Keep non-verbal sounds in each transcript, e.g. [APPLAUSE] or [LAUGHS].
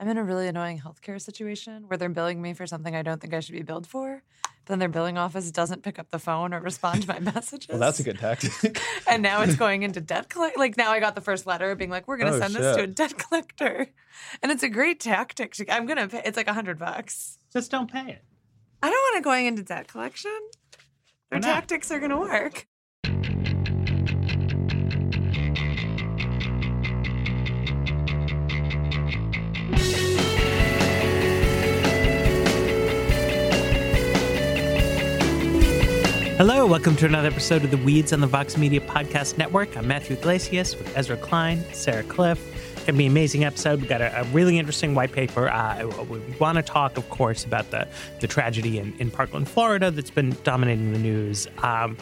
I'm in a really annoying healthcare situation where they're billing me for something I don't think I should be billed for. But then their billing office doesn't pick up the phone or respond to my [LAUGHS] messages. Well, that's a good tactic. [LAUGHS] and now it's going into debt collect. Like now I got the first letter being like, we're going to Oh, send this to a debt collector. And it's a great tactic. to- I'm going to pay. It's like a hundred bucks. Just don't pay it. I don't want to going into debt collection. Their tactics are going to work. Hello, welcome to another episode of the Weeds on the Vox Media Podcast Network. I'm Matthew Yglesias with Ezra Klein, Sarah Kliff. It's Gonna be an amazing episode. We've got a, a really interesting white paper. Uh, we want to talk, of course, about the, the tragedy in, in Parkland, Florida that's been dominating the news. Um,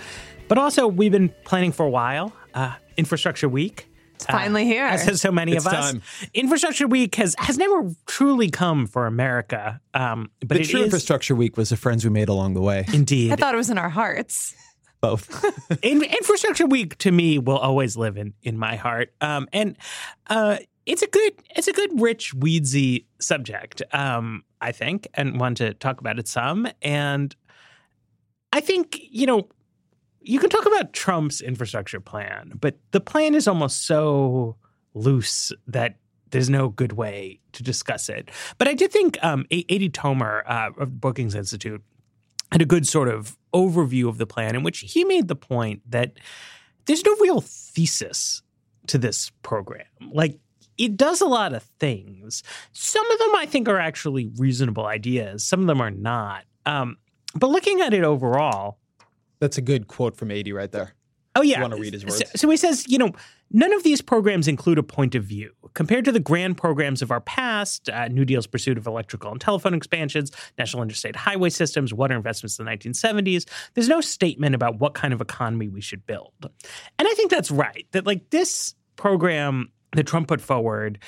but also, we've been planning for a while uh, Infrastructure Week. It's finally here. As has so many It's of us. time. Infrastructure Week has, has never truly come for America. Um, but the it True is- Infrastructure Week was the friends we made along the way. Indeed. I thought it was in our hearts. Both. [LAUGHS] In, Infrastructure Week to me will always live in in my heart, um, and uh, it's a good it's a good rich weedsy subject, um, I think, and want to talk about it some. And I think you know you can talk about Trump's infrastructure plan, but the plan is almost so loose that there's no good way to discuss it. But I did think um, Adie Tomer uh, of the Brookings Institute had a good sort of overview of the plan in which he made the point that there's no real thesis to this program. Like, it does a lot of things. Some of them I think are actually reasonable ideas, some of them are not. Um, but looking at it overall, That's a good quote from Adie right there. Oh yeah. wanna read his So- words? So, he says, you know, none of these programs include a point of view. Compared to the grand programs of our past, uh, New Deal's pursuit of electrical and telephone expansions, national interstate highway systems, water investments in the 1970s, there's no statement about what kind of economy we should build. And I think that's right. That like this program that Trump put forward,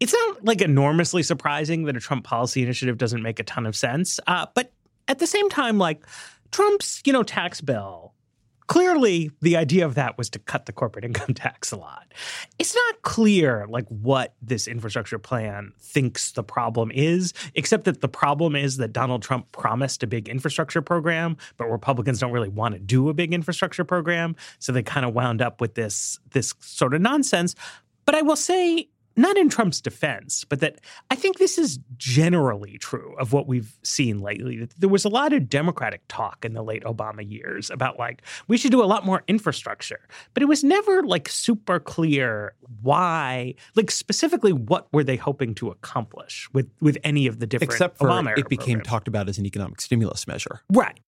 it's not like enormously surprising that a Trump policy initiative doesn't make a ton of sense. Uh, but at the same time, like Trump's, you know, tax bill clearly the idea of that was to cut the corporate income [LAUGHS] tax a lot. It's not clear like what this infrastructure plan thinks the problem is, except that the problem is that Donald Trump promised a big infrastructure program, but Republicans don't really want to do a big infrastructure program, so they kind of wound up with this this sort of nonsense. But I will say not in Trump's defense, but that I think this is generally true of what we've seen lately. There was a lot of Democratic talk in the late Obama years about like we should do a lot more infrastructure, but it was never like super clear why, like specifically what were they hoping to accomplish with with any of the different Except for Obama it became programs. talked about as an economic stimulus measure. right.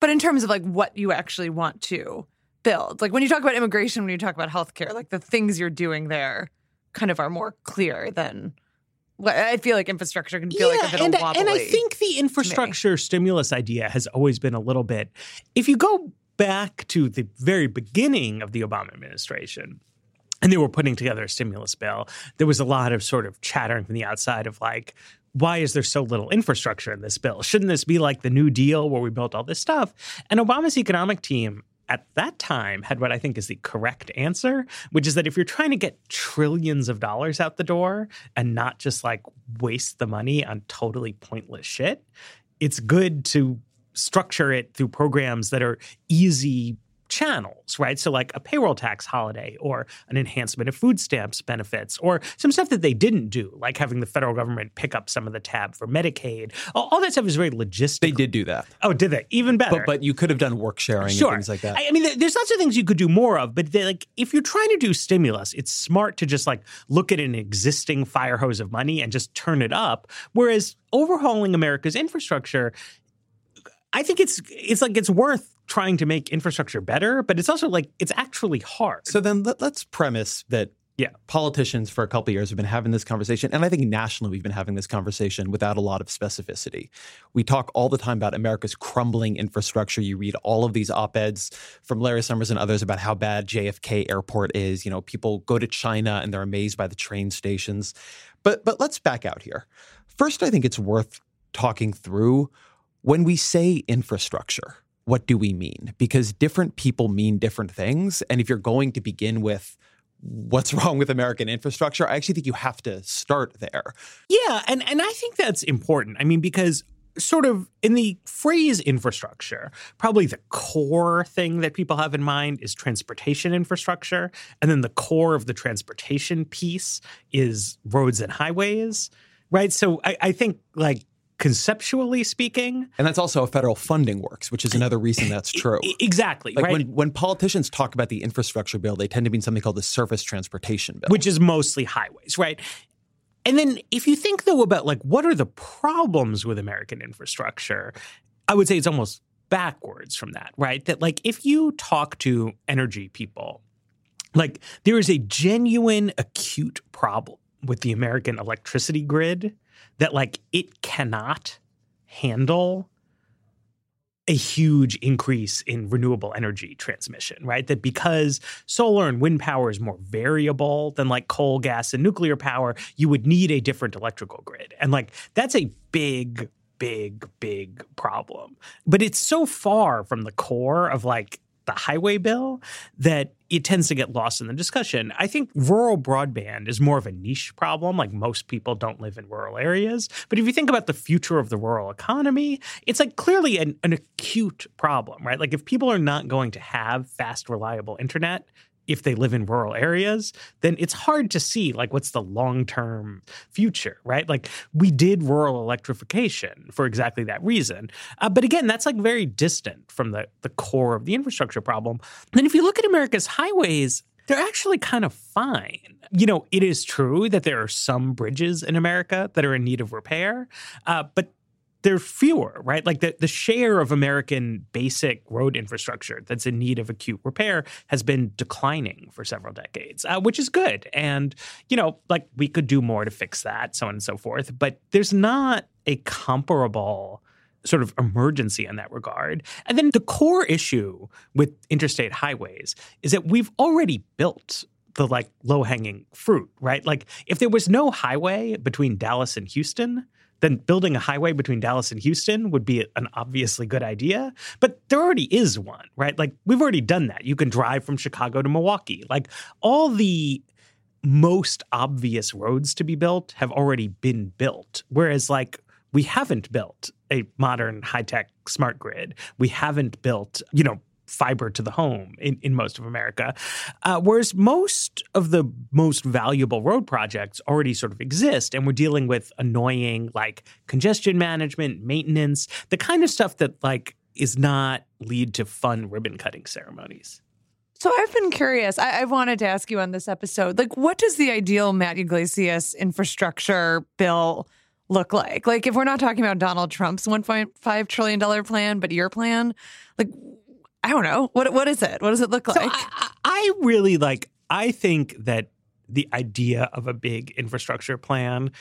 But in terms of like what you actually want to build, like when you talk about immigration, when you talk about healthcare, like the things you're doing there kind of are more clear than I feel like infrastructure can feel like a bit and, wobbly. and I think the infrastructure stimulus idea has always been a little bit. If you go back to the very beginning of the Obama administration, and they were putting together a stimulus bill, there was a lot of sort of chattering from the outside of like, why is there so little infrastructure in this bill? Shouldn't this be like the New Deal where we built all this stuff? And Obama's economic team at that time had what I think is the correct answer, which is that if you're trying to get trillions of dollars out the door and not just like waste the money on totally pointless shit, it's good to structure it through programs that are easy channels, right? So, like a payroll tax holiday or an enhancement of food stamps benefits or some stuff that they didn't do, like having the federal government pick up some of the tab for Medicaid. All, all that stuff is very logistic. They did do that. Oh, did they? Even better. But but you could have done work sharing Sure. and things like that. I, I mean, there's lots of things you could do more of, but they, like if you're trying to do stimulus, it's smart to just like look at an existing fire hose of money and just turn it up. Whereas overhauling America's infrastructure, I think it's it's like it's worth trying to make infrastructure better, but it's also like it's actually hard. So then let, let's premise that Yeah. politicians for a couple of years have been having this conversation, and I think nationally we've been having this conversation without a lot of specificity. We talk all the time about America's crumbling infrastructure. You read all of these op-eds from Larry Summers and others about how bad JFK Airport is. You know, people go to China and they're amazed by the train stations. But but let's back out here. First, I think it's worth talking through when we say infrastructure. What do we mean? Because different people mean different things, and if you're going to begin with what's [LAUGHS] wrong with American infrastructure, I actually think you have to start there. Yeah, and and I think that's important. I mean, because sort of in the phrase infrastructure, probably the core thing that people have in mind is transportation infrastructure. And then the core of the transportation piece is roads and highways, right? So I, I think, like, conceptually speaking. And that's also how federal funding works, which is another reason that's true. Exactly. Like right? when, when politicians talk about the infrastructure bill, they tend to mean something called the surface transportation bill. Which is mostly highways, right? And then if you think though about like what are the problems with American infrastructure, I would say it's almost backwards from that, right? That like if you talk to energy people, like there is a genuine acute problem with the American electricity grid that like it cannot handle a huge increase in renewable energy transmission, right? That because solar and wind power is more variable than like coal, gas, and nuclear power, you would need a different electrical grid. And like that's a big, big, big problem. But it's so far from the core of like the highway bill that it tends to get lost in the discussion. I think rural broadband is more of a niche problem. Like most people don't live in rural areas. But if you think about the future of the rural economy, it's like clearly an, an acute problem, right? Like if people are not going to have fast, reliable internet, if they live in rural areas, then it's hard to see like what's the long-term future, right? Like we did rural electrification for exactly that reason. Uh, but again, that's like very distant from the, the core of the infrastructure problem. And if you look at America's highways, they're actually kind of fine. You know, it is true that there are some bridges in America that are in need of repair, uh, but there are fewer, right? Like the, the share of American basic road infrastructure that's in need of acute repair has been declining for several decades, uh, which is good. And, you know, like we could do more to fix that, so on and so forth. But there's not a comparable sort of emergency in that regard. And then the core issue with interstate highways is that we've already built the like low hanging fruit, right? Like if there was no highway between Dallas and Houston, then building a highway between Dallas and Houston would be an obviously good idea. But there already is one, right? Like we've already done that. You can drive from Chicago to Milwaukee. Like all the most obvious roads to be built have already been built. Whereas, like, we haven't built a modern high tech smart grid. We haven't built, you know, fiber to the home in, in most of America. Uh, whereas most of the most valuable road projects already sort of exist, and we're dealing with annoying like congestion management, maintenance, the kind of stuff that like is not lead to fun ribbon cutting ceremonies. So I've been curious. I, I wanted to ask you on this episode, like, what does the ideal Matt Yglesias infrastructure bill look like? Like, if we're not talking about Donald Trump's 1.5 trillion dollar plan, but your plan, like, I don't know. What what is it? What does it look like? So I, I really like. I think that the idea of a big infrastructure plan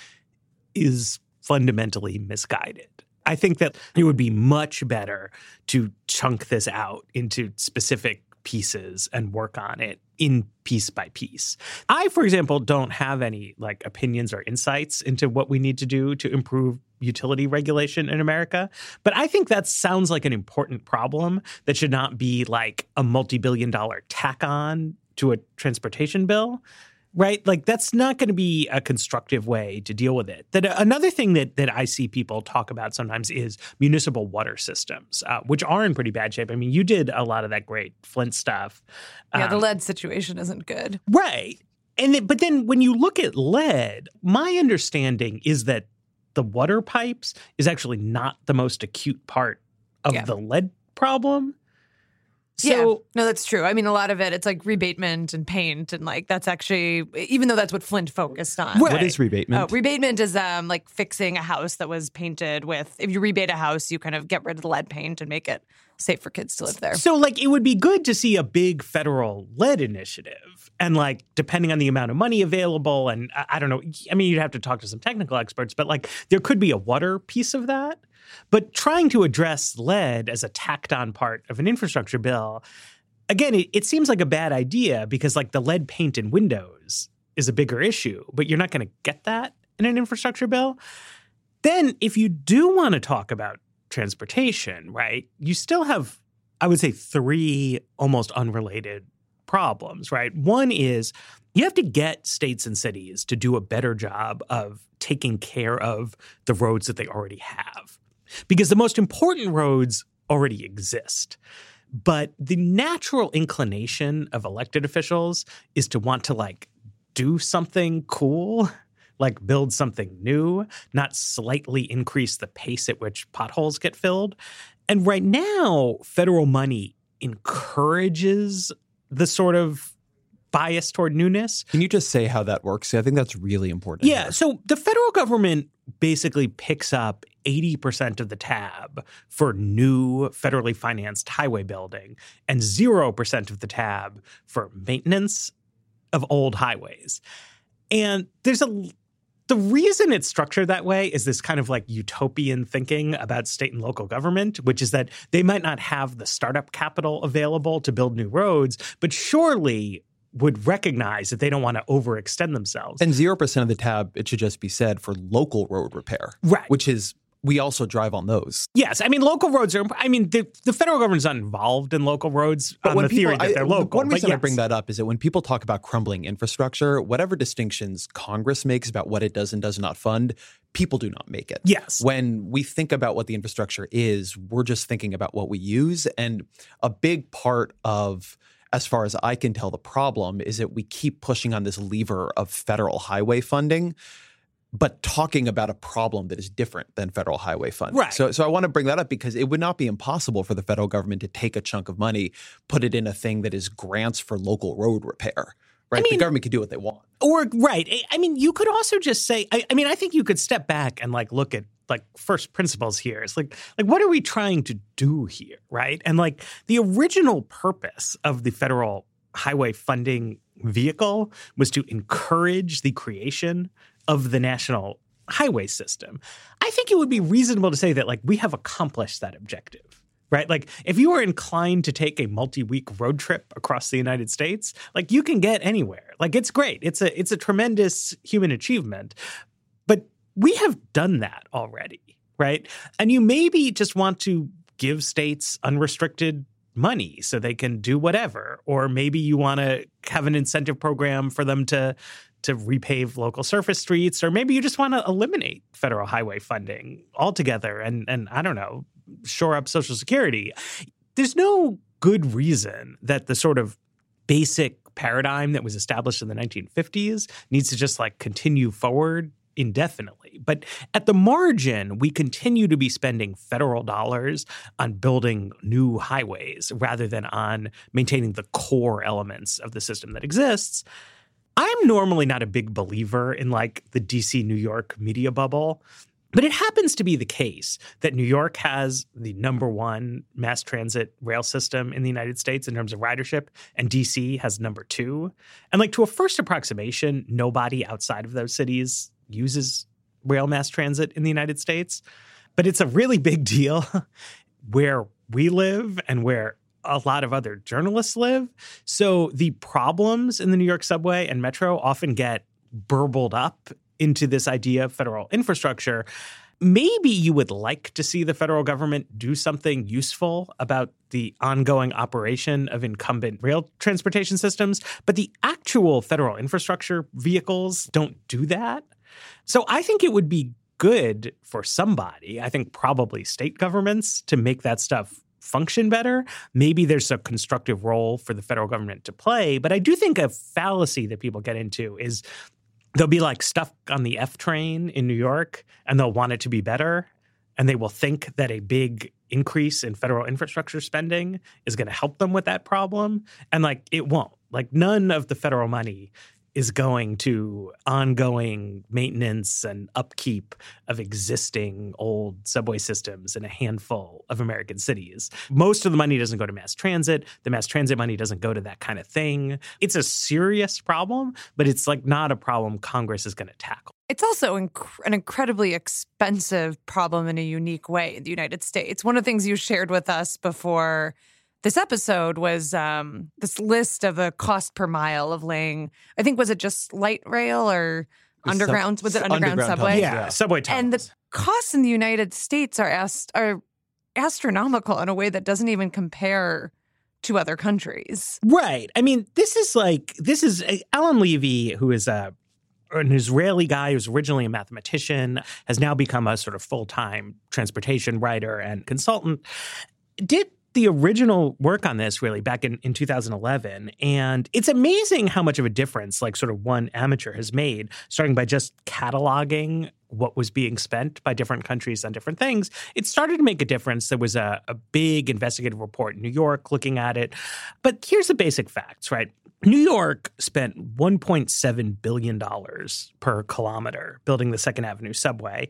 is fundamentally misguided. I think that it would be much better to chunk this out into specific pieces and work on it in piece by piece. I, for example, don't have any like opinions or insights into what we need to do to improve utility regulation in America. But I think that sounds like an important problem that should not be like a multi billion dollar tack on to a transportation bill right? Like that's not going to be a constructive way to deal with it. That another thing that that I see people talk about sometimes is municipal water systems, uh, which are in pretty bad shape. I mean, you did a lot of that great Flint stuff. Yeah, um, the lead situation isn't good, right? And it, but then when you look at lead, my understanding is that the water pipes is actually not the most acute part of yeah. the lead problem. So, yeah, no, that's true. I mean, a lot of it, it's like rebatement and paint, and like that's actually, even though that's what Flint focused on. Right. What is rebatement? Oh, rebatement is um like fixing a house that was painted with. If you rebate a house, you kind of get rid of the lead paint and make it safe for kids to live there. So, like, it would be good to see a big federal lead initiative, and like, depending on the amount of money available, and I, I don't know. I mean, you'd have to talk to some technical experts, but like, there could be a water piece of that. But trying to address lead as a tacked on part of an infrastructure bill, again, it, it seems like a bad idea because, like, the lead paint in windows is a bigger issue, but you're not going to get that in an infrastructure bill. Then, if you do want to talk about transportation, right, you still have, I would say, three almost unrelated problems, right? One is you have to get states and cities to do a better job of taking care of the roads that they already have. Because the most important roads already exist. But the natural inclination of elected officials is to want to like do something cool, like build something new, not slightly increase the pace at which potholes get filled. And right now, federal money encourages the sort of bias toward newness. Can you just say how that works? I think that's really important. Yeah. here. So the federal government basically picks up 80% of the tab for new federally financed highway building and 0% of the tab for maintenance of old highways. And there's a the reason it's structured that way is this kind of like utopian thinking about state and local government, which is that they might not have the startup capital available to build new roads, but surely would recognize that they don't want to overextend themselves. And 0% of the tab, it should just be said, for local road repair. Right. Which is, we also drive on those. Yes, I mean local roads are. I mean the, the federal government's not involved in local roads on the theory that they're I, local. One but reason I bring that up is that when people talk about crumbling infrastructure, whatever distinctions Congress makes about what it does and does not fund, people do not make it. Yes. When we think about what the infrastructure is, we're just thinking about what we use. And a big part of as far as I can tell, the problem is that we keep pushing on this lever of federal highway funding, but talking about a problem that is different than federal highway funding. Right. So, so I want to bring that up because it would not be impossible for the federal government to take a chunk of money, put it in a thing that is grants for local road repair. Right. mean- the government can do what they want. Or right. I- I mean, you could also just say. I, I mean, I think you could step back and like look at like first principles here. It's like like what are we trying to do here, right? And like the original purpose of the federal highway funding vehicle was to encourage the creation of the national highway system. I think it would be reasonable to say that like we have accomplished that objective. Right? Like if you are inclined to take a multi-week road trip across the United States, like you can get anywhere. Like it's great. It's a it's a tremendous human achievement. But we have done that already, right? And you maybe just want to give states unrestricted money so they can do whatever or maybe you want to have an incentive program for them to to repave local surface streets or maybe you just want to eliminate federal highway funding altogether and and I don't know shore up social security there's no good reason that the sort of basic paradigm that was established in the 1950s needs to just like continue forward indefinitely. But at the margin, we continue to be spending federal dollars on building new highways rather than on maintaining the core elements of the system that exists. I'm normally not a big believer in like the DC New York media bubble. But it happens to be the case that New York has the number one mass transit rail system in the United States in terms of ridership, and DC has number two. And like to a first approximation, nobody outside of those cities uses rail mass transit in the United States. But it's a really big [LAUGHS] deal where we live and where a lot of other journalists live. So the problems in the New York subway and metro often get burbled up into this idea of federal infrastructure. Maybe you would like to see the federal government do something useful about the ongoing operation of incumbent rail transportation systems, but the actual federal infrastructure vehicles don't do that. So I think it would be good for somebody, I think probably state governments, to make that stuff function better. Maybe there's a constructive role for the federal government to play. But I do think a fallacy that people get into is they'll be like stuck on the F train in New York and they'll want it to be better. And they will think that a big increase in federal infrastructure spending is going to help them with that problem. And like it won't. Like none of the federal money is going to ongoing maintenance and upkeep of existing old subway systems in a handful of American cities. Most of the money doesn't go to mass transit. The mass transit money doesn't go to that kind of thing. It's a serious problem, but it's like not a problem Congress is going to tackle. It's also inc- an incredibly expensive problem in a unique way in the United States. One of the things you shared with us before this episode was um, this list of a cost per mile of laying. I think was it just light rail or The sub- was it underground, underground subway? tunnels, Yeah, subway tunnels. And the costs in the United States are ast- are astronomical in a way that doesn't even compare to other countries. Right. I mean, this is like this is uh, Alon Levy, who is a an Israeli guy who's originally a mathematician, has now become a sort of full time transportation writer and consultant. Did the original work on this really back in, in 2011. And it's amazing how much of a difference, like, sort of one amateur has made, starting by just cataloging what was being spent by different countries on different things. It started to make a difference. There was a, a big investigative report in New York looking at it. But here's the basic facts, right? New York spent $1.7 billion per kilometer building the Second Avenue subway.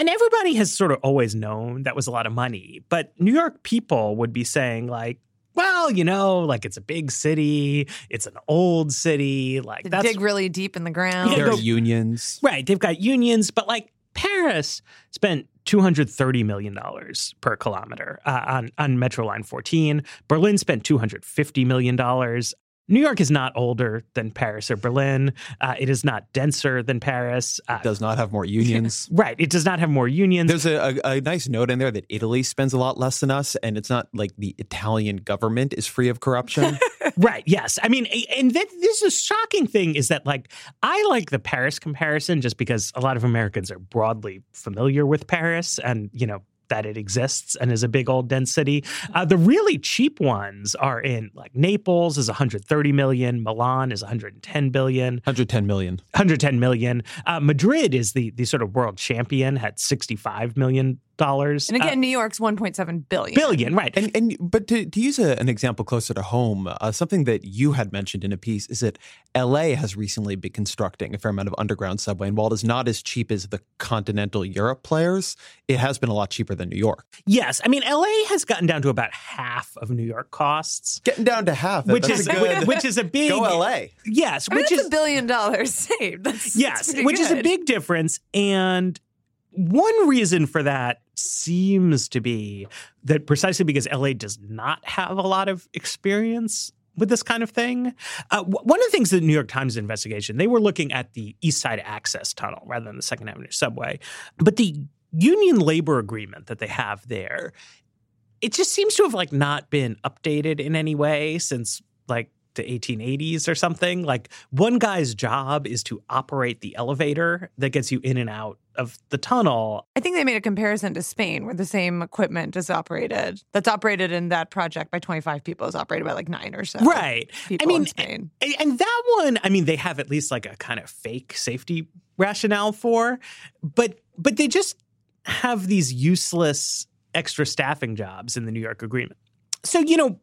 And everybody has sort of always known that was a lot of money. But New York people would be saying, like, well, you know, like it's a big city, it's an old city, like They that's dig really deep in the ground. Yeah, There are unions. right. They've got unions, but like Paris spent two hundred thirty million dollars per kilometer uh, on on Metro Line fourteen. Berlin spent two hundred fifty million dollars. New York is not older than Paris or Berlin. Uh, it is not denser than Paris. Uh, Does not have more unions. [LAUGHS] right. It does not have more unions. There's a, a, a nice note in there that Italy spends a lot less than us, and it's not like the Italian government is free of corruption. [LAUGHS] Right. Yes. I mean, and that, this is a shocking thing is that like I like the Paris comparison just because a lot of Americans are broadly familiar with Paris and you know that it exists and is a big old dense city. Uh, the really cheap ones are in like Naples is 130 million, Milan is 110 billion, 110 million. 110 million. Uh, Madrid is the the sort of world champion at 65 million dollars. And again, New York's 1.7 billion. billion, right? And and but to, to use a, an example closer to home, uh, something that you had mentioned in a piece is that L.A. has recently been constructing a fair amount of underground subway, and while it is not as cheap as the continental Europe players, it has been a lot cheaper than New York. Yes, I mean LA has gotten down to about half of New York costs. Getting down to half, which that's is a good, [LAUGHS] which is a big go L.A. Yes, I mean, which that's is a billion dollars [LAUGHS] saved. That's, yes, that's pretty which is a big difference. And one reason for that seems to be that precisely because LA does not have a lot of experience with this kind of thing. Uh, w- one of the things that the New York Times investigation, they were looking at the East Side Access Tunnel rather than the Second Avenue subway, but the union labor agreement that they have there, it just seems to have like not been updated in any way since like the 1880s or something. Like one guy's job is to operate the elevator that gets you in and out of the tunnel. I think they made a comparison to Spain, where the same equipment is operated. That's operated in that project by 25 people is operated by like nine or so. Right. People I mean. And and that one, I mean, they have at least like a kind of fake safety rationale for, but but they just have these useless extra staffing jobs in the New York agreement. So, you know,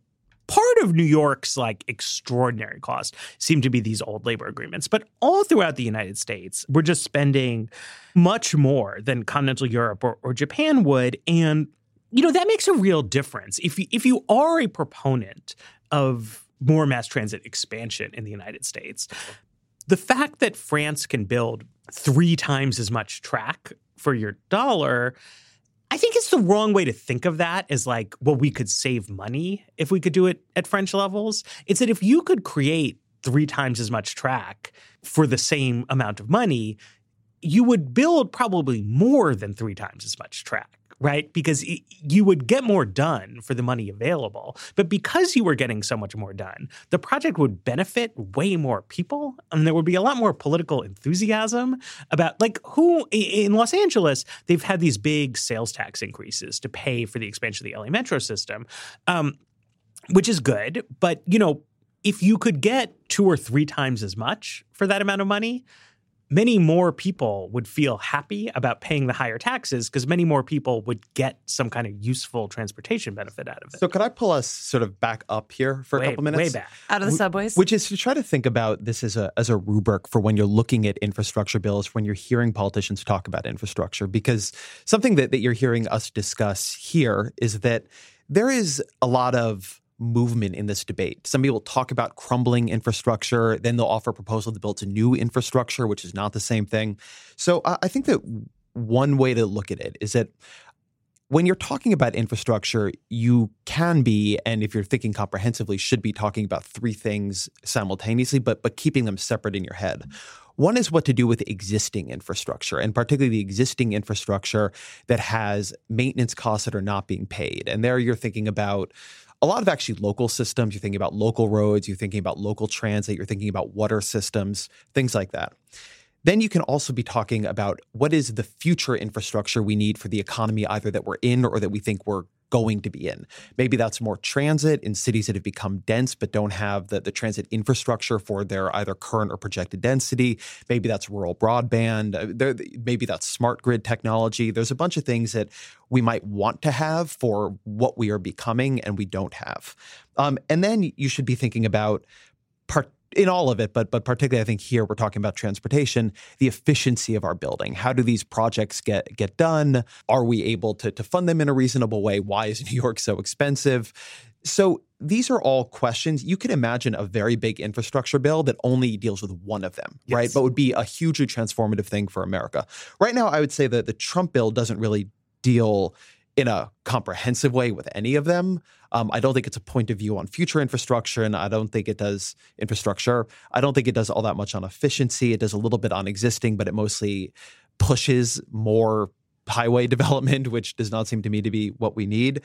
part of New York's like extraordinary cost seem to be these old labor agreements, but all throughout the United States, we're just spending much more than continental Europe or, or Japan would. And you know that makes a real difference if you, if you are a proponent of more mass transit expansion in the United States. The fact that France can build three times as much track for your dollar, I think it's the wrong way to think of that as like, well, we could save money if we could do it at French levels. It's that if you could create three times as much track for the same amount of money, you would build probably more than three times as much track, right? Because you would get more done for the money available. But because you were getting so much more done, the project would benefit way more people. And there would be a lot more political enthusiasm about, like, who in Los Angeles, they've had these big sales tax increases to pay for the expansion of the LA metro system, um, which is good. But, you know, if you could get two or three times as much for that amount of money, many more people would feel happy about paying the higher taxes because many more people would get some kind of useful transportation benefit out of it. So could I pull us sort of back up here for a couple minutes? way back. Out of the subways. Which is to try to think about this as a as a rubric for when you're looking at infrastructure bills, when you're hearing politicians talk about infrastructure, because something that, that you're hearing us discuss here is that there is a lot of movement in this debate. Some people talk about crumbling infrastructure, then they'll offer a proposal to build a new infrastructure, which is not the same thing. So I I think that one way to look at it is that when you're talking about infrastructure, you can be, and if you're thinking comprehensively, should be talking about three things simultaneously, but but keeping them separate in your head. One is what to do with existing infrastructure, and particularly the existing infrastructure that has maintenance costs that are not being paid. And there you're thinking about a lot of actually local systems. You're thinking about local roads, you're thinking about local transit, you're thinking about water systems, things like that. Then you can also be talking about what is the future infrastructure we need for the economy, either that we're in or that we think we're going to be in. Maybe that's more transit in cities that have become dense but don't have the, the transit infrastructure for their either current or projected density. Maybe that's rural broadband. Uh, there, maybe that's smart grid technology. There's a bunch of things that we might want to have for what we are becoming and we don't have. Um, and then you should be thinking about part in all of it, but but particularly I think here we're talking about transportation, the efficiency of our building. How do these projects get get done? Are we able to to fund them in a reasonable way? Why is [LAUGHS] New York so expensive? So these are all questions. You could imagine a very big infrastructure bill that only deals with one of them, yes. right? But would be a hugely transformative thing for America. Right now, I would say that the Trump bill doesn't really deal in a comprehensive way with any of them. Um, I don't think it's a point of view on future infrastructure, and I don't think it does infrastructure. I don't think it does all that much on efficiency. It does a little bit on existing, but it mostly pushes more highway [LAUGHS] development, which does not seem to me to be what we need.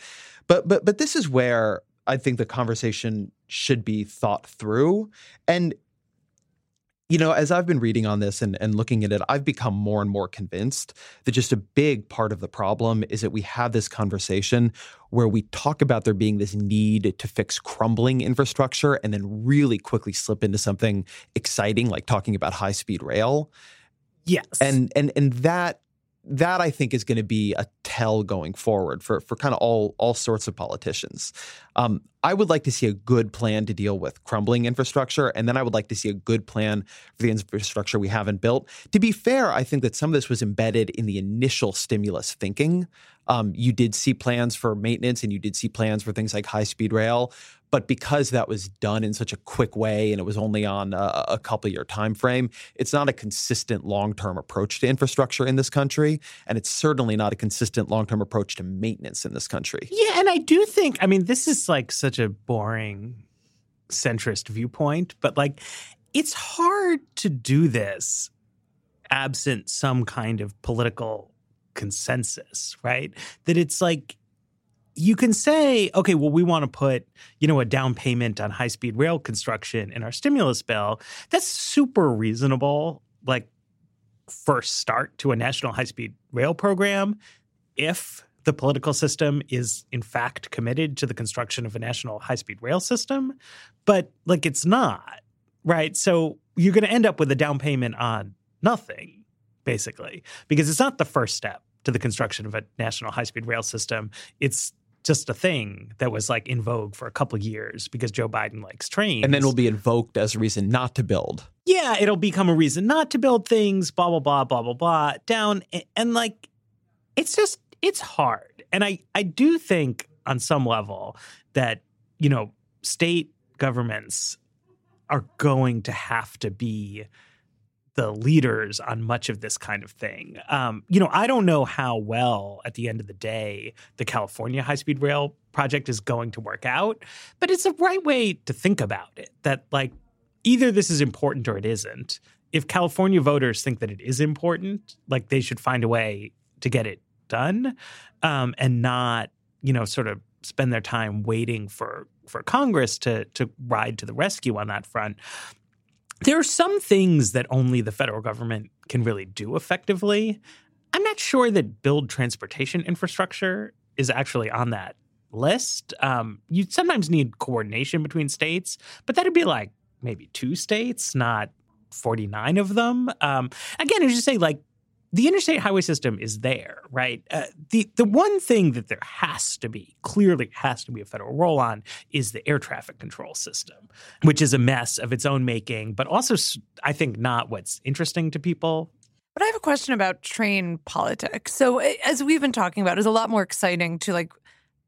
But but but this is where I think the conversation should be thought through. And you know, as I've been reading on this and, and looking at it, I've become more and more convinced that just a big part of the problem is that we have this conversation where we talk about there being this need to fix crumbling infrastructure and then really quickly slip into something exciting like talking about high speed rail. Yes. And and and that that I think is going to be a tell going forward for for kind of all all sorts of politicians. Um, I would like to see a good plan to deal with crumbling infrastructure, and then I would like to see a good plan for the infrastructure we haven't built. To be fair, I think that some of this was embedded in the initial stimulus thinking. Um, you did see plans for maintenance, and you did see plans for things like high speed rail, but because that was done in such a quick way and it was only on a, a couple year time frame, it's not a consistent long term approach to infrastructure in this country, and it's certainly not a consistent long term approach to maintenance in this country. Yeah, and I do think, I mean, this is like such a boring centrist viewpoint, but like it's hard to do this absent some kind of political consensus, right? That it's like you can say, okay, well, we want to put, you know, a down payment on high speed rail construction in our stimulus bill. That's super reasonable, like first start to a national high speed rail program if the political system is in fact committed to the construction of a national high speed rail system. But like it's not, right? So you're going to end up with a down payment on nothing, basically, because it's not the first step to the construction of a national high speed rail system. It's just a thing that was like in vogue for a couple years because Joe Biden likes trains. And then will be invoked as a reason not to build. Yeah, it'll become a reason not to build things, blah, blah, blah, blah, blah, blah, down. And, and like, it's just, it's hard. And I, I do think on some level that, you know, state governments are going to have to be the leaders on much of this kind of thing. Um, you know, I don't know how well at the end of the day the California high speed rail project is going to work out, but it's a right way to think about it that, like, either this is important or it isn't. If California voters think that it is important, like, they should find a way to get it done um, and not, you know, sort of spend their time waiting for for Congress to to ride to the rescue on that front there are some things that only the federal government can really do effectively. I'm not sure that build transportation infrastructure is actually on that list. Um, you sometimes need coordination between states, but that'd be like maybe two states, not 49 of them. Um, again, as you say, like the interstate highway system is there, right? Uh, the the one thing that there has to be, clearly has to be a federal role on, is the air traffic control system, which is a mess of its own making, but also I think not what's interesting to people. But I have a question about train politics. So as we've been talking about, it's a lot more exciting to like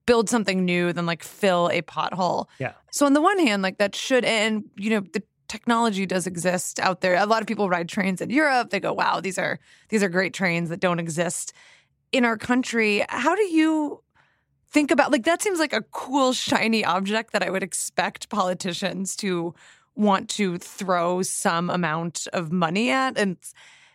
build something new than like fill a pothole. Yeah. So on the one hand, like that should and you know the technology does exist out there. A lot of people ride trains in Europe. They go, "Wow, these are these are great trains that don't exist in our country." How do you think about like that seems like a cool shiny object that I would expect politicians to want to throw some amount of money at and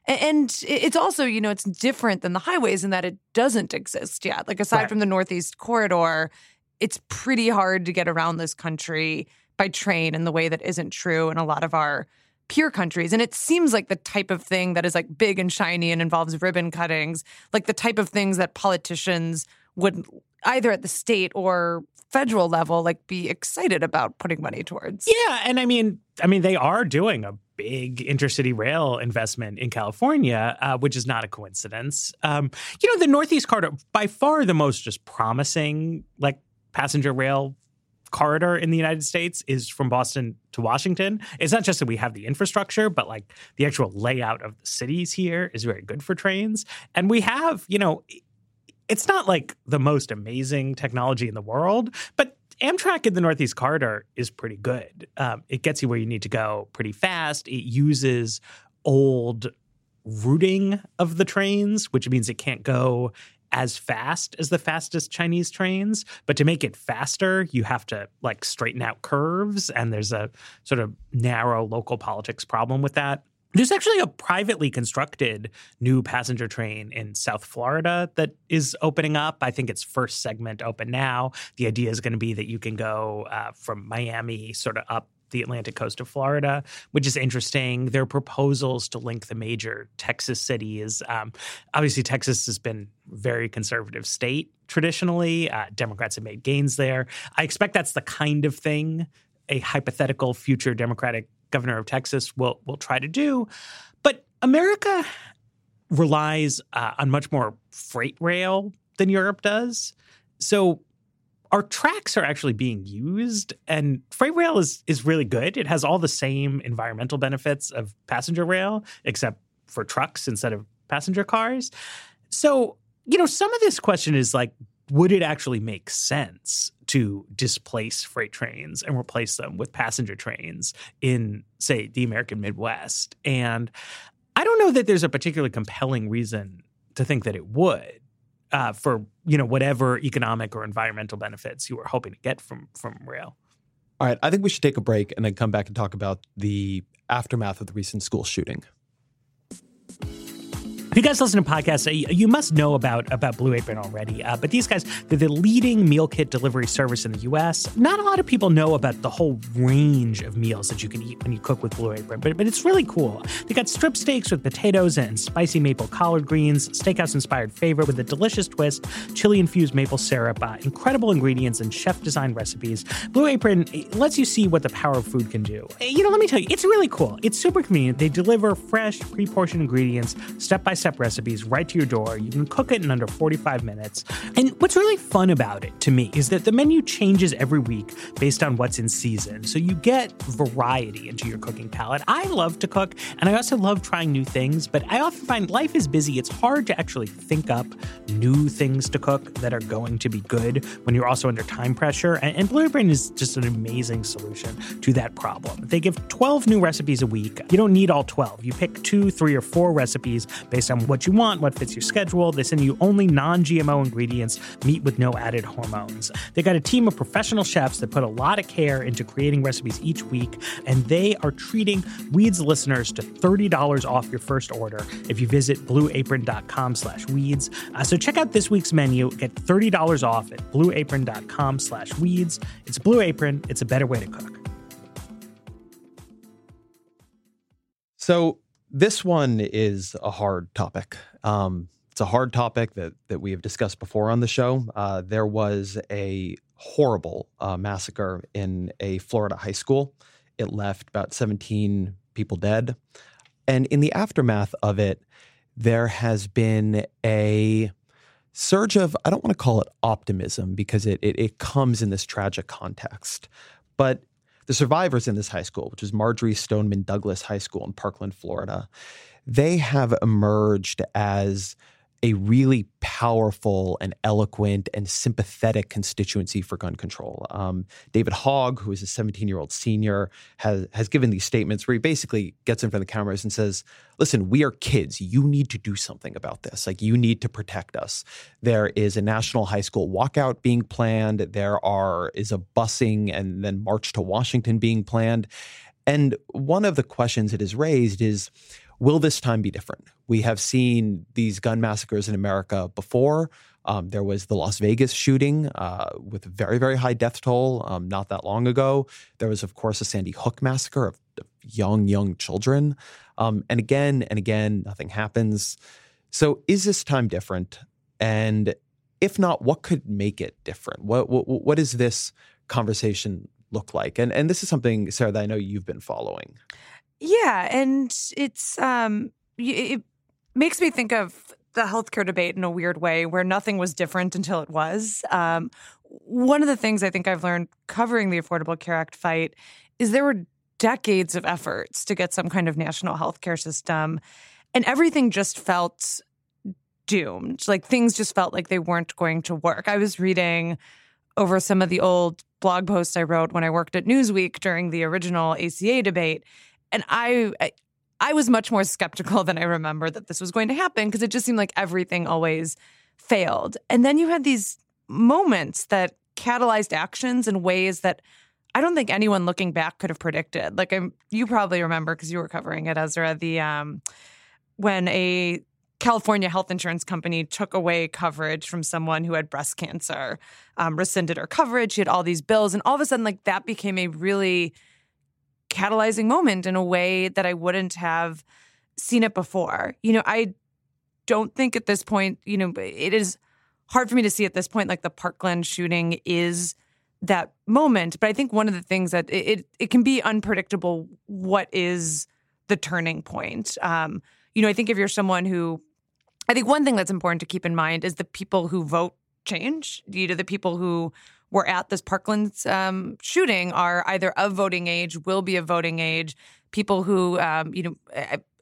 and it's also you know it's different than the highways in that it doesn't exist yet like aside right. from the northeast corridor it's pretty hard to get around this country by train in the way that isn't true in a lot of our peer countries. And it seems like the type of thing that is like big and shiny and involves ribbon cuttings, like the type of things that politicians would either at the state or federal level like be excited about putting money towards. Yeah, and I mean, I mean, they are doing a big intercity rail investment in California, uh, which is not a coincidence. Um, you know, the Northeast Corridor, by far the most just promising like passenger rail corridor in the United States is from Boston to Washington. It's not just that we have the infrastructure, but like the actual layout of the cities here is very good for trains. And we have, you know, it's not like the most amazing technology in the world, but Amtrak in the Northeast Corridor is pretty good. Um, it gets you where you need to go pretty fast. It uses old routing of the trains, which means it can't go as fast as the fastest Chinese trains. But to make it faster, you have to like straighten out curves. And there's a sort of narrow local politics problem with that. There's actually a privately constructed new passenger train in South Florida that is opening up. I think its first segment open now. The idea is going to be that you can go uh, from Miami sort of up the Atlantic coast of Florida, which is interesting. There are proposals to link the major Texas cities. Um, obviously, Texas has been very conservative state traditionally. Uh, Democrats have made gains there. I expect that's the kind of thing a hypothetical future Democratic governor of Texas will will try to do. But America relies uh, on much more freight rail than Europe does. So our tracks are actually being used and freight rail is is really good. It has all the same environmental benefits of passenger rail except for trucks instead of passenger cars. So, you know, some of this question is like would it actually make sense to displace freight trains and replace them with passenger trains in, say, the American Midwest? And I don't know that there's a particularly compelling reason to think that it would. Uh, for you know whatever economic or environmental benefits you were hoping to get from from rail. All right, I think we should take a break and then come back and talk about the aftermath of the recent school shooting. If you guys listen to podcasts, uh, you must know about, about Blue Apron already. Uh, but these guys, they're the leading meal kit delivery service in the US. Not a lot of people know about the whole range of meals that you can eat when you cook with Blue Apron, but, but it's really cool. They got strip steaks with potatoes and spicy maple collard greens, steakhouse inspired favorite with a delicious twist, chili infused maple syrup, uh, incredible ingredients, and chef designed recipes. Blue Apron lets you see what the power of food can do. You know, let me tell you, it's really cool. It's super convenient. They deliver fresh, pre portioned ingredients step by step recipes right to your door. You can cook it in under 45 minutes. And what's really fun about it to me is that the menu changes every week based on what's in season. So you get variety into your cooking palette. I love to cook and I also love trying new things, but I often find life is busy. It's hard to actually think up new things to cook that are going to be good when you're also under time pressure. And, and Blue Apron is just an amazing solution to that problem. They give 12 new recipes a week. You don't need all 12. You pick two, three, or four recipes based on what you want, what fits your schedule. They send you only non GMO ingredients, meat with no added hormones. They got a team of professional chefs that put a lot of care into creating recipes each week, and they are treating Weeds listeners to $30 off your first order if you visit blueapron.com slash weeds. Uh, so check out this week's menu, get $30 off at blueapron.com slash weeds. It's Blue Apron, it's a better way to cook. So this one is a hard topic. Um, it's a hard topic that that we have discussed before on the show. Uh, there was a horrible uh, massacre in a Florida high school. It left about 17 people dead, and in the aftermath of it, there has been a surge of I don't want to call it optimism because it, it, it comes in this tragic context, but the survivors in this high school, which is Marjory Stoneman Douglas High School in Parkland, Florida, they have emerged as a really powerful and eloquent and sympathetic constituency for gun control. Um, David Hogg, who is a 17 year old senior, has, has given these statements where he basically gets in front of the cameras and says, Listen, we are kids. You need to do something about this. Like, you need to protect us. There is a national high school walkout being planned. There are is a busing and then march to Washington being planned. And one of the questions it has raised is, Will this time be different? We have seen these gun massacres in America before. Um, there was the Las Vegas shooting uh, with a very, very high death toll um, not that long ago. There was, of course, a Sandy Hook massacre of, young, young children. Um, and again and again, nothing happens. So is this time different? And if not, what could make it different? What what, what does this conversation look like? And and this is something, Sarah, that I know you've been following. Yeah, and it's um, it makes me think of the healthcare debate in a weird way, where nothing was different until it was. Um, one of the things I think I've learned covering the Affordable Care Act fight is there were decades of efforts to get some kind of national healthcare system, and everything just felt doomed. Like things just felt like they weren't going to work. I was reading over some of the old blog posts I wrote when I worked at Newsweek during the original ACA debate, and I, I was much more skeptical [LAUGHS] than I remember that this was going to happen because it just seemed like everything always failed. And then you had these moments that catalyzed actions in ways that I don't think anyone looking back could have predicted. Like I'm, you probably remember because you were covering it, Ezra. The um, when a California health insurance company took away coverage from someone who had breast cancer, um, rescinded her coverage. She had all these bills, and all of a sudden, like that became a really catalyzing moment in a way that I wouldn't have seen it before. You know, I don't think at this point, you know, it is hard for me to see at this point like the Parkland shooting is that moment. But I think one of the things that it it, can be unpredictable what is the turning point. Um, you know, I think if you're someone who I think one thing that's important to keep in mind is the people who vote change. You know, the people who were at this Parkland um, shooting are either of voting age, will be of voting age. People who, um, you know,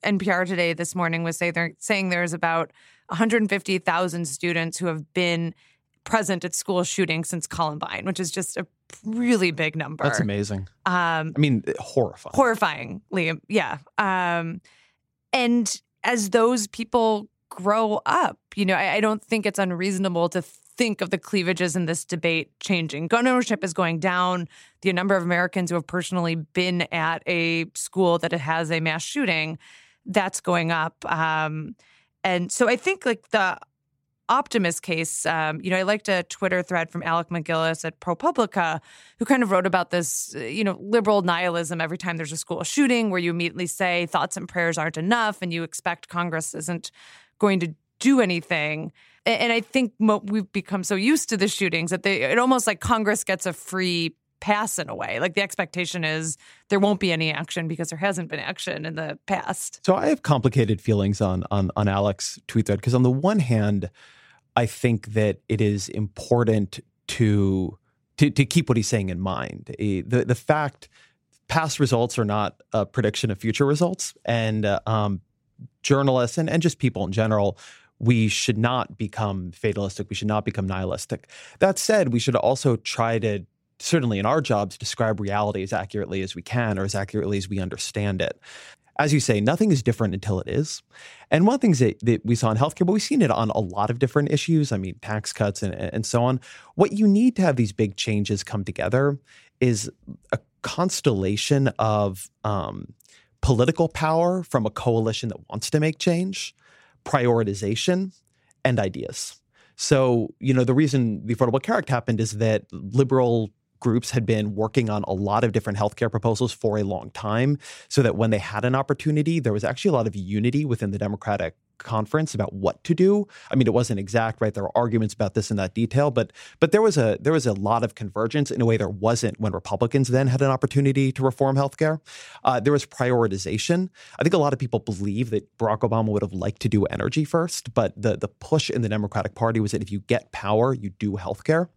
NPR today this morning was say they're saying there's about 150,000 students who have been present at school shootings since Columbine, which is just a really big number. That's amazing. Um, I mean, horrifying. Horrifying, Liam. Yeah. Um, and as those people grow up, you know, I, I don't think it's unreasonable to think of the cleavages in this debate changing. Gun ownership is going down. The number of Americans who have personally been at a school that has a mass shooting, that's going up. Um, and so I think like the optimist case, um, you know, I liked a Twitter thread from Alec MacGillis at ProPublica, who kind of wrote about this, you know, liberal nihilism every time there's a school shooting, where you immediately say thoughts and prayers aren't enough, and you expect Congress isn't going to do anything and I think we've become so used to the shootings that they it almost like Congress gets a free pass in a way. Like the expectation is there won't be any action because there hasn't been action in the past. So I have complicated feelings on on on Alec's tweet thread because on the one hand, I think that it is important to to, to keep what he's saying in mind. The the fact past results are not a prediction of future results, and uh, um, journalists and, and just people in general we should not become fatalistic. We should not become nihilistic. That said, we should also try to, certainly in our jobs, describe reality as accurately as we can or as accurately as we understand it. As you say, nothing is different until it is. And one of the things that, that we saw in healthcare, but we've seen it on a lot of different issues, I mean, tax cuts and, and so on. What you need to have these big changes come together is a constellation of um, political power from a coalition that wants to make change prioritization and ideas. So, you know, the reason the Affordable Care Act happened is that liberal groups had been working on a lot of different healthcare proposals for a long time so that when they had an opportunity, there was actually a lot of unity within the Democratic conference about what to do. I mean, it wasn't exact, right? There were arguments about this in that detail, but but there was a there was a lot of convergence in a way there wasn't when Republicans then had an opportunity to reform healthcare. Uh, there was prioritization. I think a lot of people believe that Barack Obama would have liked to do energy first, but the the push in the Democratic Party was that if you get power, you do healthcare.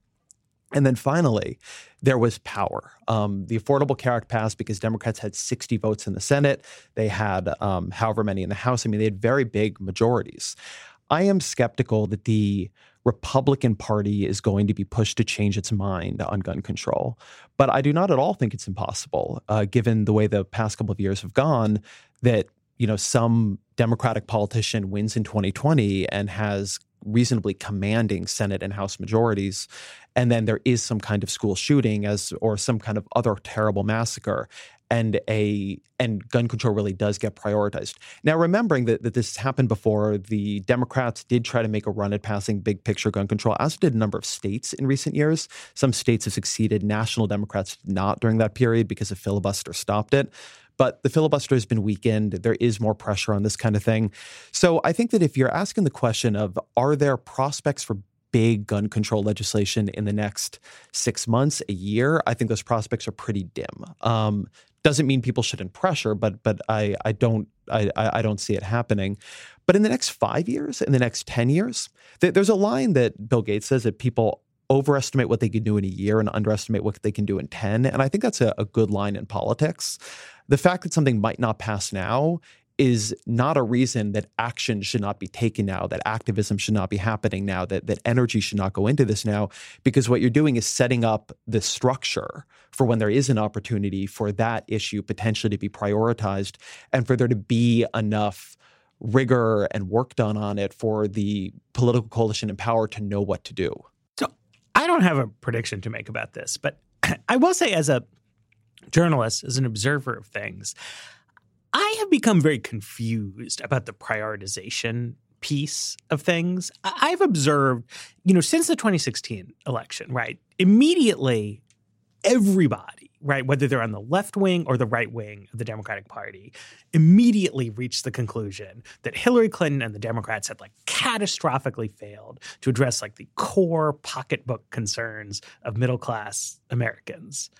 And then finally, there was power. Um, the Affordable Care Act passed because Democrats had 60 votes in the Senate. They had um, however many in the House. I mean, they had very big majorities. I am skeptical that the Republican Party is going to be pushed to change its mind on gun control. But I do not at all think it's impossible, uh, given the way the past couple of years have gone, that you know some Democratic politician wins in 2020 and has reasonably commanding Senate and House majorities, and then there is some kind of school shooting as or some kind of other terrible massacre, and a and gun control really does get prioritized. Now, remembering that, that this happened before, the Democrats did try to make a run at passing big picture gun control, as did a number of states in recent years. Some states have succeeded. National Democrats did not during that period because a filibuster stopped it. But the filibuster has been weakened. There is more pressure on this kind of thing. So I think that if you're asking the question of are there prospects for big gun control legislation in the next six months, a year, I think those prospects are pretty dim. Um, doesn't mean people shouldn't pressure, but but I I don't I I don't see it happening. But in the next five years, in the next ten years, th- there's a line that Bill Gates says that people overestimate what they can do in a year and underestimate what they can do in 10. And I think that's a, a, good line in politics. The fact that something might not pass now is not a reason that action should not be taken now, that activism should not be happening now, that, that energy should not go into this now, because what you're doing is setting up the structure for when there is an opportunity for that issue potentially to be prioritized and for there to be enough rigor and work done on it for the political coalition in power to know what to do. So I don't have a prediction to make about this, but [CLEARS THROAT] I will say as a journalist, as an observer of things, I have become very confused about the prioritization piece of things. I've observed, you know, since the 2016 election, right? Immediately, everybody, right, whether they're on the left wing or the right wing of the Democratic Party, immediately reached the conclusion that Hillary Clinton and the Democrats had like catastrophically failed to address like the core pocketbook concerns of middle class Americans.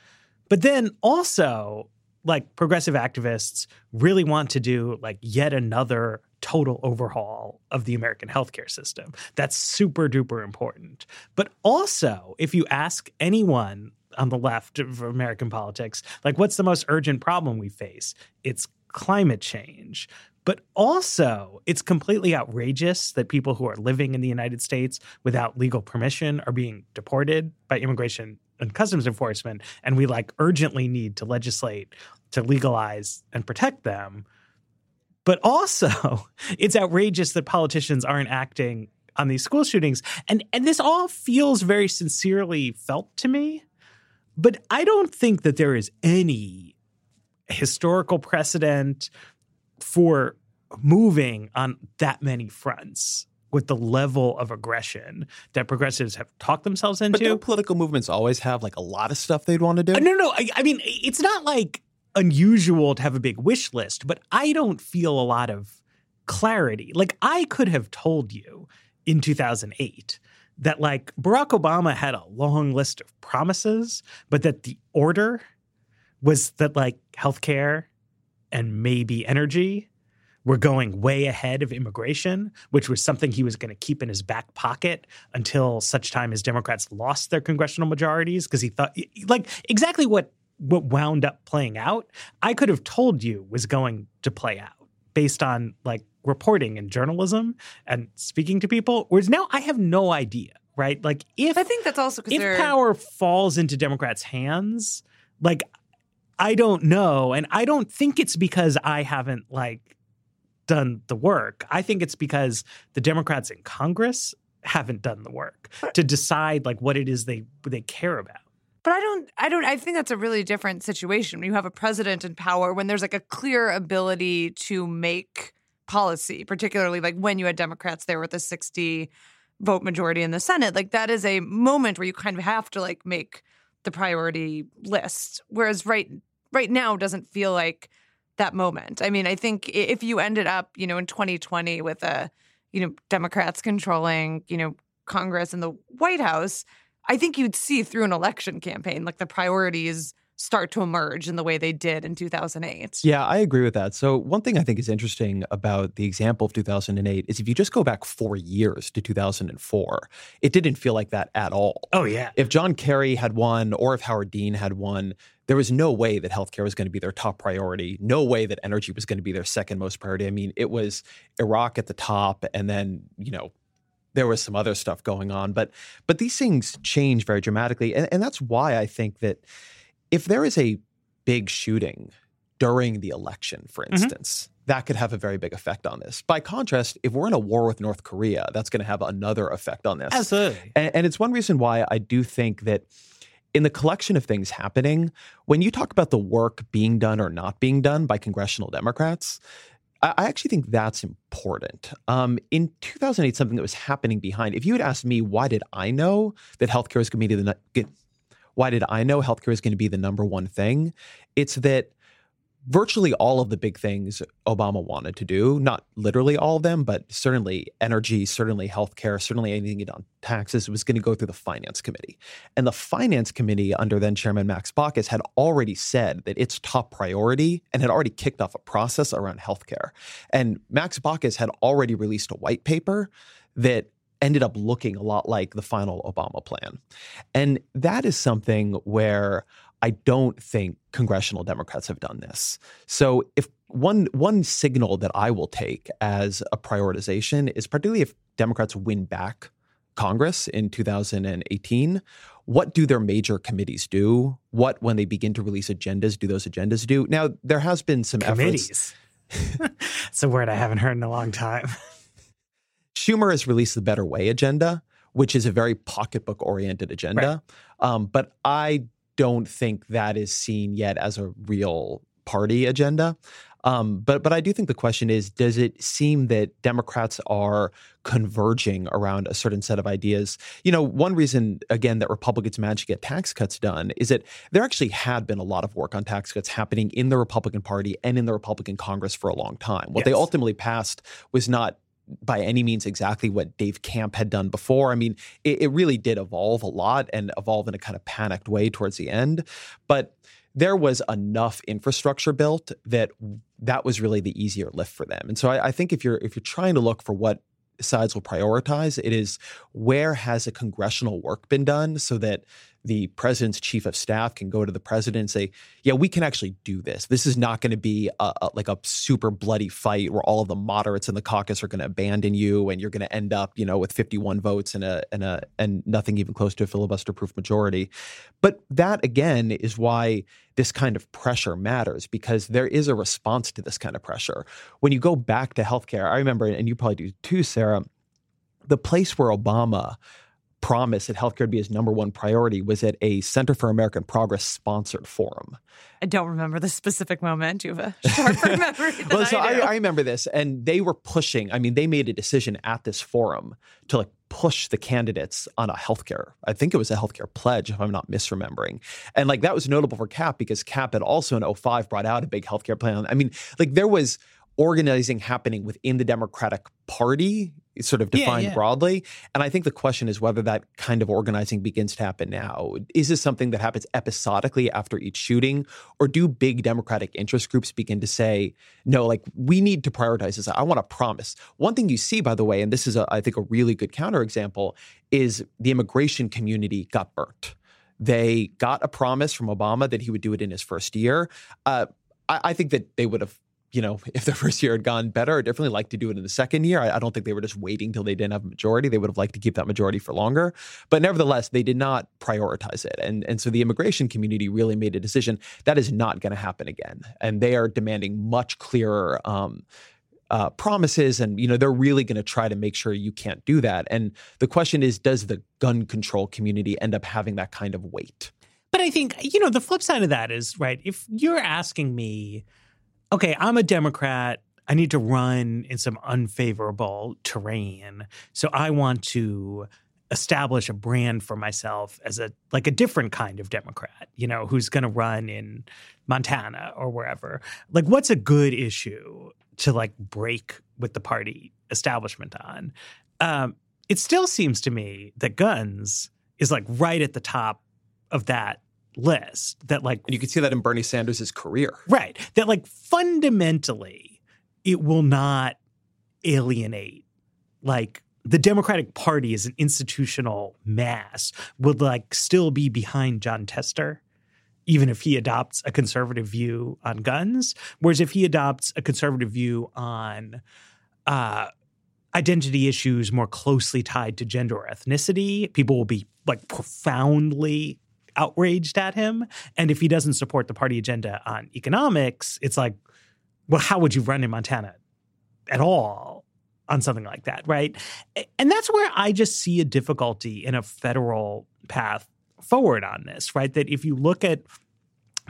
But then also, like progressive activists really want to do like yet another total overhaul of the American healthcare system. That's super duper important. But also, if you ask anyone on the left of American politics, like what's the most urgent problem we face? It's climate change. But also, it's completely outrageous that people who are living in the United States without legal permission are being deported by immigration and customs enforcement. And we like urgently need to legislate to legalize and protect them. But also, [LAUGHS] it's outrageous that politicians aren't acting on these school shootings. And and this all feels very sincerely felt to me. But I don't think that there is any historical precedent for moving on that many fronts with the level of aggression that progressives have talked themselves into. But don't political movements always have like a lot of stuff they'd want to do? Uh, no, no. I, I mean, it's not like unusual to have a big wish list, but I don't feel a lot of clarity. Like I could have told you in 2008 that like Barack Obama had a long list of promises, but that the order was that like healthcare and maybe energy were going way ahead of immigration, which was something he was going to keep in his back pocket until such time as Democrats lost their congressional majorities because he thought like exactly what what wound up playing out, I could have told you was going to play out based on like reporting and journalism and speaking to people. Whereas now I have no idea, right? Like if I think that's also if power falls into Democrats' hands, like I don't know, and I don't think it's because I haven't like done the work. I think it's because the Democrats in Congress haven't done the work to decide like what it is they they care about. But I don't, I don't, I think that's a really different situation when you have a president in power, when there's like a clear ability to make policy, particularly like when you had Democrats there with a 60 vote majority in the Senate. Like that is a moment where you kind of have to like make the priority list. Whereas right, right now doesn't feel like that moment. I mean, I think if you ended up, you know, in 2020 with a, you know, Democrats controlling, you know, Congress and the White House, I think you'd see through an election campaign, like the priorities start to emerge in the way they did in 2008. Yeah, I agree with that. So, one thing I think is interesting about the example of 2008 is if you just go back four years to 2004, it didn't feel like that at all. Oh, yeah. If John Kerry had won or if Howard Dean had won, there was no way that healthcare was going to be their top priority. No way that energy was going to be their second most priority. I mean, it was Iraq at the top and then, you know, there was some other stuff going on, but but these things change very dramatically, and, and that's why I think that if there is a big shooting during the election, for mm-hmm. instance, mm-hmm. that could have a very big effect on this. By contrast, if we're in a war with North Korea, that's going to have another effect on this. Absolutely, and, and it's one reason why I do think that in the collection of things happening, when you talk about the work being done or not being done by congressional Democrats, I, actually think that's important. Um, in 2008, something that was happening behind, if you had asked me, why did I know that healthcare is going to be the, why did I know healthcare is going to be the number one thing? It's that virtually all of the big things Obama wanted to do, not literally all of them, but certainly energy, certainly healthcare, certainly anything on taxes was going to go through the finance committee. And the finance committee under then chairman Max Baucus had already said that its top priority and had already kicked off a process around healthcare. And Max Baucus had already released a white paper that ended up looking a lot like the final Obama plan. And that is something where I don't think congressional Democrats have done this. So if one one signal that I will take as a prioritization is particularly if Democrats win back Congress in 2018, what do their major committees do? What when they begin to release agendas do those agendas do? Now there has been some committees. [LAUGHS] It's a word I haven't heard in a long time. [LAUGHS] Schumer has released the Better Way agenda, which is a very pocketbook oriented agenda. Right. Um, but I don't think that is seen yet as a real party agenda. Um, but but I do think the question is: Does it seem that Democrats are converging around a certain set of ideas? You know, one reason again that Republicans managed to get tax cuts done is that there actually had been a lot of work on tax cuts happening in the Republican Party and in the Republican Congress for a long time. What yes. they ultimately passed was not by any means exactly what Dave Camp had done before. I mean, it, it, really did evolve a lot and evolve in a kind of panicked way towards the end. But there was enough infrastructure built that that was really the easier lift for them. And so I, I think if you're if you're trying to look for what sides will prioritize, it is where has a congressional work been done so that the president's chief of staff can go to the president and say, "Yeah, we can actually do this. This is not going to be a, a, like a super bloody fight where all of the moderates in the caucus are going to abandon you and you're going to end up, you know, with 51 votes and a and a and nothing even close to a filibuster-proof majority." But that again is why this kind of pressure matters because there is a response to this kind of pressure. When you go back to healthcare, I remember, and you probably do too, Sarah, the place where Obama promise that healthcare would be his number one priority was at a Center for American Progress sponsored forum. I don't remember the specific moment. You have a [LAUGHS] sharper [LAUGHS] memory. well, so I, I, I, remember this, and they were pushing. I mean, they made a decision at this forum to like push the candidates on a healthcare. I think it was a healthcare pledge, if I'm not misremembering. And like that was notable for Cap because Cap had also in 05 brought out a big healthcare plan. I mean, like there was organizing happening within the Democratic Party, sort of defined yeah, yeah. broadly. And I think the question is whether that kind of organizing begins to happen now. Is this something that happens episodically after each shooting? Or do big Democratic interest groups begin to say, no, like we need to prioritize this? I want to promise. One thing you see, by the way, and this is, a, I think, a really good counterexample, is the immigration community got burnt. They got a promise from Obama that he would do it in his first year. Uh, I, I think that they would have you know, [LAUGHS] if the first year had gone better, I'd definitely like to do it in the second year. I, I, don't think they were just waiting till they didn't have a majority. They would have liked to keep that majority for longer. But nevertheless, they did not prioritize it. And, and so the immigration community really made a decision that is not going to happen again. And they are demanding much clearer um, uh, promises. And, you know, they're really going to try to make sure you can't do that. And the question is, does the gun control community end up having that kind of weight? But I think, you know, the flip side of that is, right, if you're asking me, okay, I'm a Democrat. I need to run in some unfavorable terrain. So I want to establish a brand for myself as a like a different kind of Democrat, you know, who's going to run in Montana or wherever. Like what's a good issue to like break with the party establishment on? Um, it still seems to me that guns is like right at the top of that list that like and you can see that in Bernie Sanders' career. Right. That like fundamentally it will not alienate like the Democratic Party as an institutional mass would like still be behind Jon Tester even if he adopts a conservative view on guns whereas if he adopts a conservative view on uh, identity issues more closely tied to gender or ethnicity people will be like profoundly outraged at him. And if he doesn't support the party agenda on economics, it's like, well, how would you run in Montana at all on something like that, right? And that's where I just see a difficulty in a federal path forward on this, right? That if you look at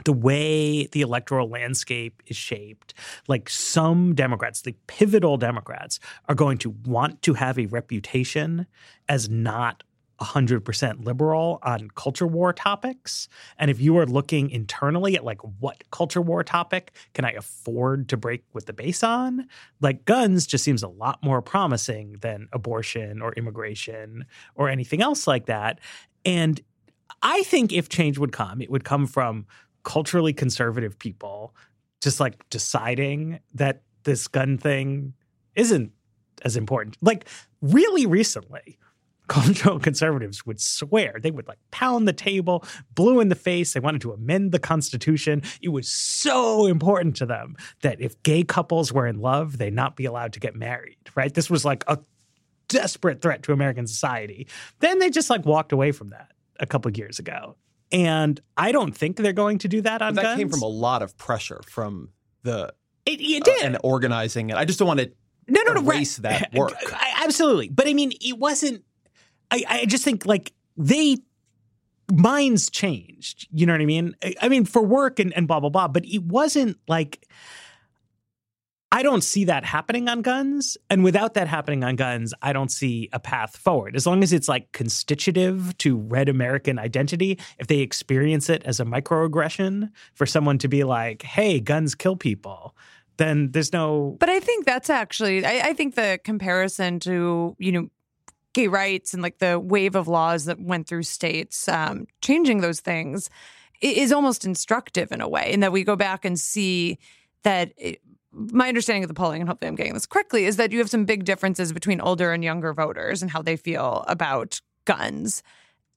the way the electoral landscape is shaped, like some Democrats, the pivotal Democrats, are going to want to have a reputation as not 100% liberal on culture war topics. And if you are looking internally at like what culture war topic can I afford to break with the base on, like guns just seems a lot more promising than abortion or immigration or anything else like that. And I think if change would come, it would come from culturally conservative people just like deciding that this gun thing isn't as important. Like really recently, cultural [LAUGHS] conservatives would swear they would like pound the table, blue in the face. They wanted to amend the Constitution. It was so important to them that if gay couples were in love, they'd not be allowed to get married. Right? This was like a desperate threat to American society. Then they just like walked away from that a couple of years ago. And I don't think they're going to do that on that guns. came from a lot of pressure from the it, it uh, did. and organizing it. I just don't want to no, no, no, erase right. that [LAUGHS] work. I- absolutely. But I mean, it wasn't. I, I just think like they minds changed. You know what I mean? I, I mean, for work and, and blah blah blah. But it wasn't like. I don't see that happening on guns. And without that happening on guns, I don't see a path forward. As long as it's like constitutive to red American identity, if they experience it as a microaggression for someone to be like, hey, guns kill people, then there's no. But I think that's actually, I, I think the comparison to, you know, gay rights and like the wave of laws that went through states um, changing those things is almost instructive in a way, in that we go back and see that. It, my understanding of the polling, and hopefully I'm getting this correctly, is that you have some big differences between older and younger voters and how they feel about guns.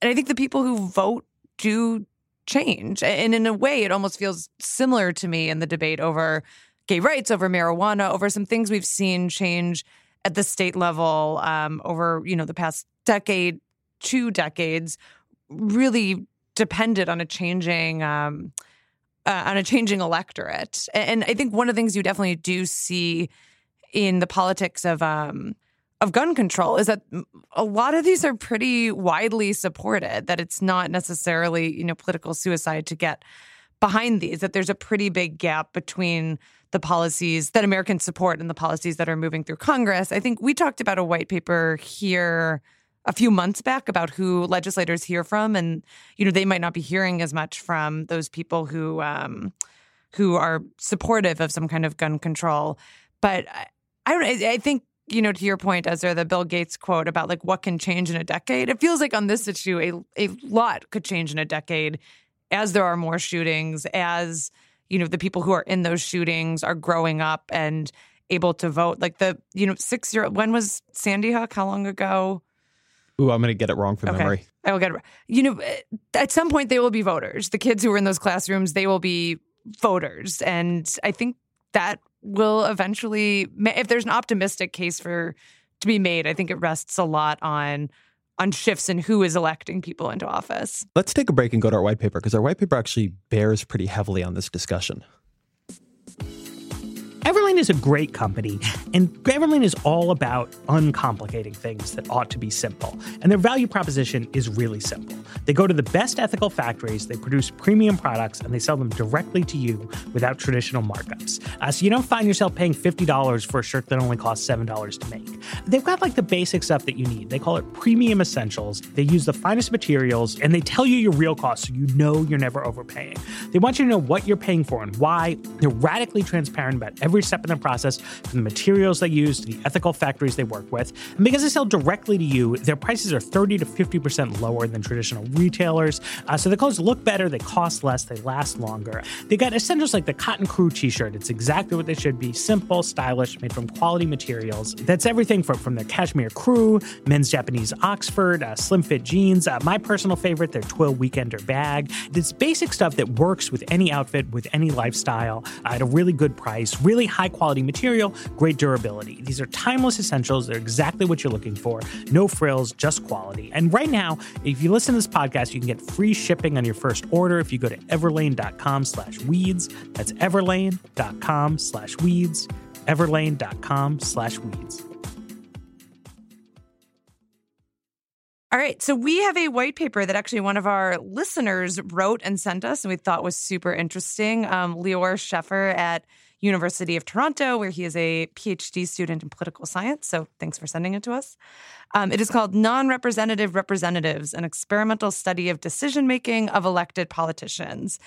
And I think the people who vote do change. And in a way, it almost feels similar to me in the debate over gay rights, over marijuana, over some things we've seen change at the state level um, over you know the past decade, two decades, really depended on a changing. Um, uh, on a changing electorate, and I think one of the things you definitely do see in the politics of um, of gun control is that a lot of these are pretty widely supported. That it's not necessarily you know political suicide to get behind these. That there's a pretty big gap between the policies that Americans support and the policies that are moving through Congress. I think we talked about a white paper here a few months back about who legislators hear from, and you know they might not be hearing as much from those people who um, who are supportive of some kind of gun control. But I, I don't. I, think you know to your point, Ezra, the Bill Gates quote about like what can change in a decade. It feels like on this issue, a a lot could change in a decade as there are more shootings, as you know the people who are in those shootings are growing up and able to vote. Like the you know six year when was Sandy Hook? How long ago? Ooh, I'm going to get it wrong from Okay. memory. I will get it. You know, eh, at some point they will be voters. The kids who are in those classrooms, they will be voters, and I think that will eventually. If there's an optimistic case for to be made, I think it rests a lot on on shifts in who is electing people into office. Let's take a break and go to our white paper because our white paper actually bears pretty heavily on this discussion. Everlane is a great company, and Everlane is all about uncomplicating things that ought to be simple. And their value proposition is really simple. They go to the best ethical factories, they produce premium products, and they sell them directly to you without traditional markups. Uh, so you don't find yourself paying $50 for a shirt that only costs $7 to make. They've got like the basic stuff that you need. They call it premium essentials. They use the finest materials, and they tell you your real cost so you know you're never overpaying. They want you to know what you're paying for and why. They're radically transparent about every step in the process, from the materials they use to the ethical factories they work with. And because they sell directly to you, their prices are 30 to 50% lower than traditional retailers. Uh, so the clothes look better, they cost less, they last longer. They got essentials like the Cotton Crew t shirt. It's exactly what they should be simple, stylish, made from quality materials. That's everything from, from their Cashmere Crew, men's Japanese Oxford, uh, slim fit jeans. Uh, my personal favorite, their Twill Weekender bag. This basic stuff that works with any outfit, with any lifestyle, at a really good price, really high quality material, great durability. These are timeless essentials. They're exactly what you're looking for. No frills, just quality. And right now, if you listen to this podcast, you can get free shipping on your first order if you go to everlane.com slash weeds. That's everlane.com slash weeds. Everlane.com slash weeds. All right. So we have a white paper that actually one of our listeners wrote and sent us, and we thought was super interesting. Um, Lior Sheffer at University of Toronto, where he is a PhD student in political science. So thanks for sending it to us. Um, it is called Non Representative Representatives An Experimental Study of Decision Making of Elected Politicians.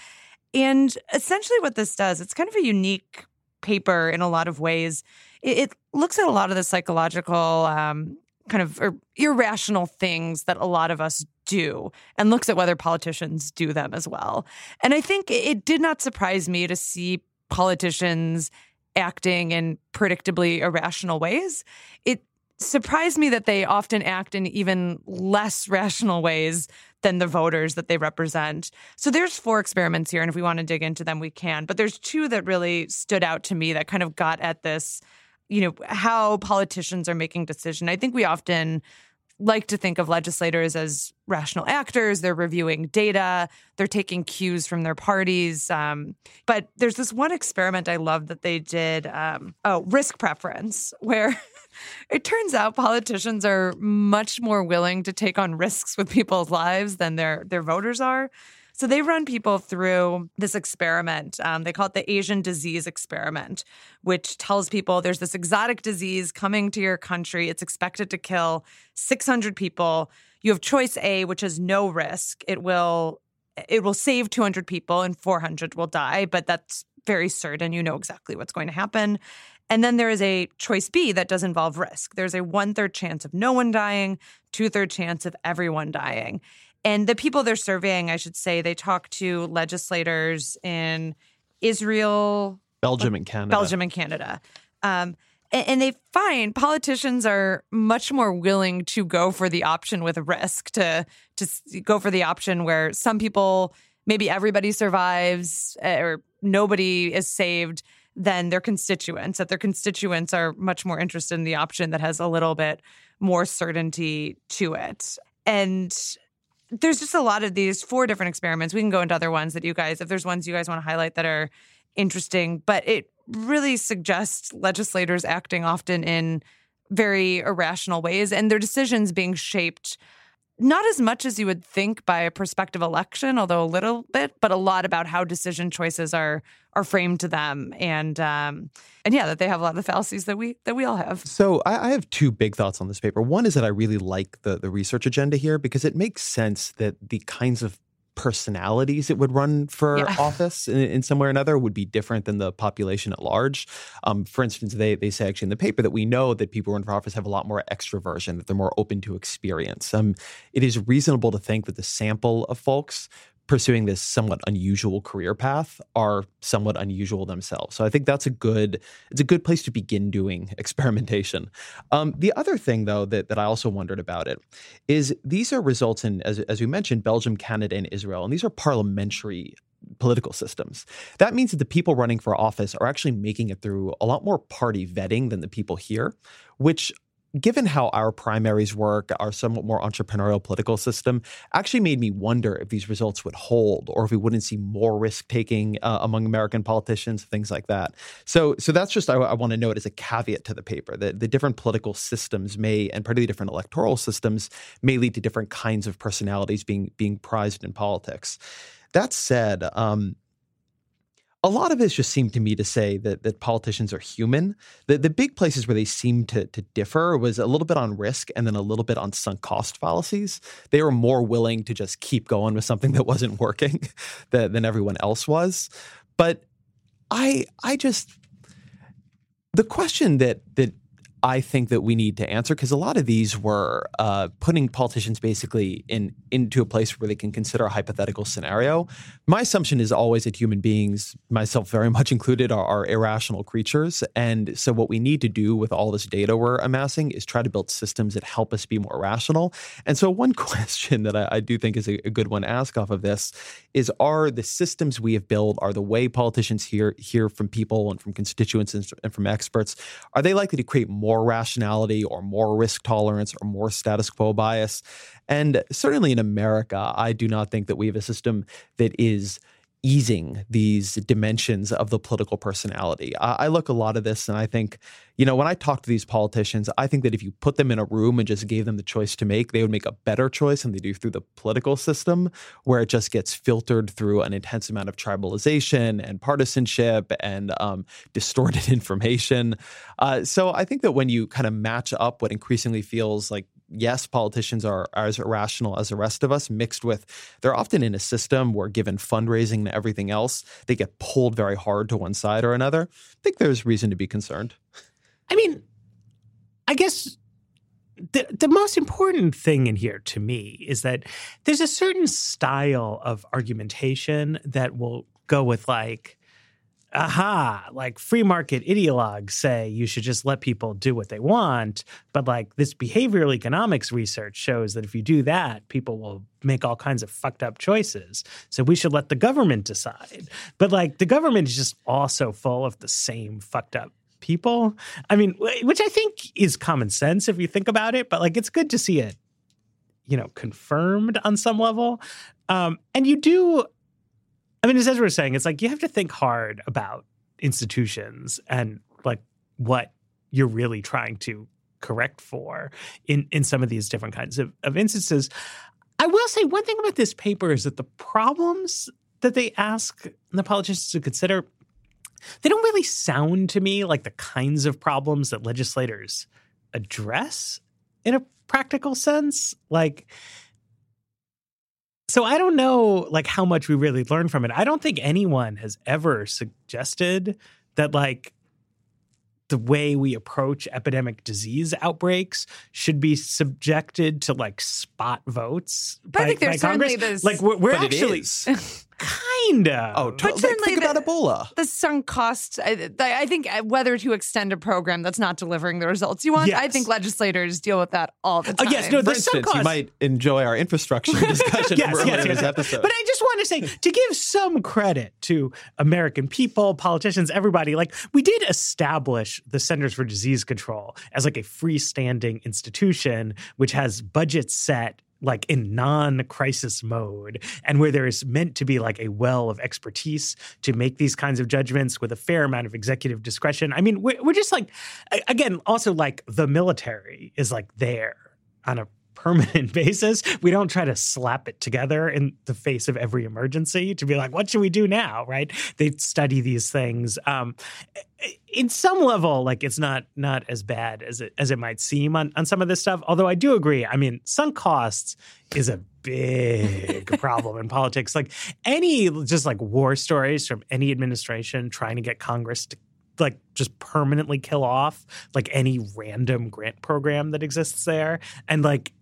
And essentially, what this does, it's kind of a unique paper in a lot of ways. It, it looks at a lot of the psychological um, kind of irrational things that a lot of us do and looks at whether politicians do them as well. And I think it did not surprise me to see politicians acting in predictably irrational ways. It surprised me that they often act in even less rational ways than the voters that they represent. So there's four experiments here and if we want to dig into them we can, but there's two that really stood out to me that kind of got at this you know how politicians are making decisions. I think we often like to think of legislators as rational actors. They're reviewing data, they're taking cues from their parties. Um, but there's this one experiment I love that they did um, oh, risk preference, [LAUGHS] where [LAUGHS] it turns out politicians are much more willing to take on risks with people's lives than their, their voters are. So they run people through this experiment. Um, they call it the Asian disease experiment, which tells people there's this exotic disease coming to your country. It's expected to kill 600 people. You have choice A, which is no risk. It will it will save 200 people and 400 will die, but that's very certain. You know exactly what's going to happen. And then there is a choice B that does involve risk. There's a one third chance of no one dying, two third chance of everyone dying. And the people they're surveying, I should say, they talk to legislators in Israel, Belgium, and Canada. Belgium and Canada. Um, and they find politicians are much more willing to go for the option with a risk to to go for the option where some people maybe everybody survives eh, or nobody is saved than their constituents that their constituents are much more interested in the option that has a little bit more certainty to it and there's just a lot of these four different experiments. We can go into other ones that you guys, if there's ones you guys want to highlight that are interesting, but it really suggests legislators acting often in very irrational ways and their decisions being shaped not as much as you would think by a prospective election, although a little bit, but a lot about how decision choices are are framed to them, and um, and yeah, that they have a lot of the fallacies that we that we all have. So I, I have two big thoughts on this paper. One is that I really like the the research agenda here because it makes sense that the kinds of personalities that would run for yeah. [LAUGHS] office in, in, some way or another would be different than the population at large. Um, for instance, they, they say actually in the paper that we know that people who run for office have a lot more extroversion, that they're more open to experience. Um, it is reasonable to think that the sample of folks pursuing this somewhat unusual career path are somewhat unusual themselves. So I think that's a good it's a good place to begin doing [LAUGHS] experimentation. Um, the other thing though that, that I also wondered about it is these are results in as as we mentioned Belgium, Canada, and Israel, and these are parliamentary political systems. That means that the people running for office are actually making it through a lot more party vetting than the people here, which given how our primaries work, our somewhat more entrepreneurial political system, actually made me wonder if these results would hold or if we wouldn't see more risk taking uh, among American politicians, things like that. So, so that's just I, I want to note as a caveat to the paper that the different political systems may, and particularly different electoral systems, may lead to different kinds of personalities being being prized in politics. That said, um, a lot of this just seemed to me to say that that politicians are human. The the big places where they seemed to to differ was a little bit on risk and then a little bit on sunk cost fallacies. They were more willing to just keep going with something that wasn't [LAUGHS] working than, than everyone else was. But I I just the question that that I think that we need to answer because a lot of these were uh, putting politicians basically in into a place where they can consider a hypothetical scenario. My assumption is always that human beings, myself very [LAUGHS] much included, are, are irrational creatures, and so what we need to do with all this data we're amassing is try to build systems that help us be more rational. And so one [LAUGHS] question that I, I do think is a, a, good one to ask off of this is: Are the systems we have built, are the way politicians hear hear from people and from constituents and, and from experts, are they likely to create more more rationality or more risk tolerance or more status quo bias. And certainly in America, I do not think that we have a system that is easing these dimensions of the political personality. I, I, look a lot of this and I think, you know, when I talk to these politicians, I think that if you put them in a room and just gave them the choice to make, they would make a better choice than they do through the political system, where it just gets filtered through an intense amount of tribalization and partisanship and um, [LAUGHS] distorted [LAUGHS] information. Uh, so I think that when you kind of match up what increasingly feels like yes, politicians are, as irrational as the rest of us, mixed with they're often in a system where, given fundraising and everything else, they get pulled very hard to one side or another. I think there's reason to be concerned. I mean, I guess the, the most important thing in here to me is that there's a certain style of argumentation that will go with like aha, like free market ideologues say you should just let people do what they want. But like this behavioral economics research shows that if you do that, people will make all kinds of fucked up choices. So we should let the government decide. But like the government is just also full of the same fucked up people. I mean, which I think is common sense if you think about it, but like it's good to see it, you know, confirmed on some level. Um, and you do I mean, as we're saying, it's like you have to think hard about institutions and like what you're really trying to correct for in in some of these different kinds of, of instances. I will say one thing about this paper is that the problems that they ask the politicians to consider, they don't really sound to me like the kinds of problems that legislators address in a practical sense. Like so I don't know like how much we really learned from it. I don't think anyone has ever suggested that like the way we approach epidemic disease outbreaks should be subjected to like spot votes. But by, I think there's certainly this. Like we're, we're actually [LAUGHS] kinda. Oh, totally. but like, think the, about Ebola. The sunk costs. I, I, think uh, whether to extend a program that's not delivering the results you want. Yes. I think legislators deal with that all the time. Oh, yes, no. For instance, cost- you might enjoy our infrastructure [LAUGHS] discussion yes, yes, yes. episode. But I just want to to give some credit to American people, politicians, everybody. Like we did establish the Centers for Disease Control as like a freestanding institution which has budgets set like in non-crisis mode and where there is meant to be like a well of expertise to make these kinds of judgments with a fair amount of executive discretion i mean we're, we're just like again also like the military is like there on a permanent [LAUGHS] basis. We don't try to slap it together in the face of every emergency to be like, what should we do now? Right? They study these things. Um, in some level, like it's not not as bad as it as it might seem on, on some of this stuff. Although I do agree. I mean, sunk costs is a big [LAUGHS] problem in politics. Like any just like war stories from any administration trying to get Congress to like just permanently kill off like any random grant program that exists there and like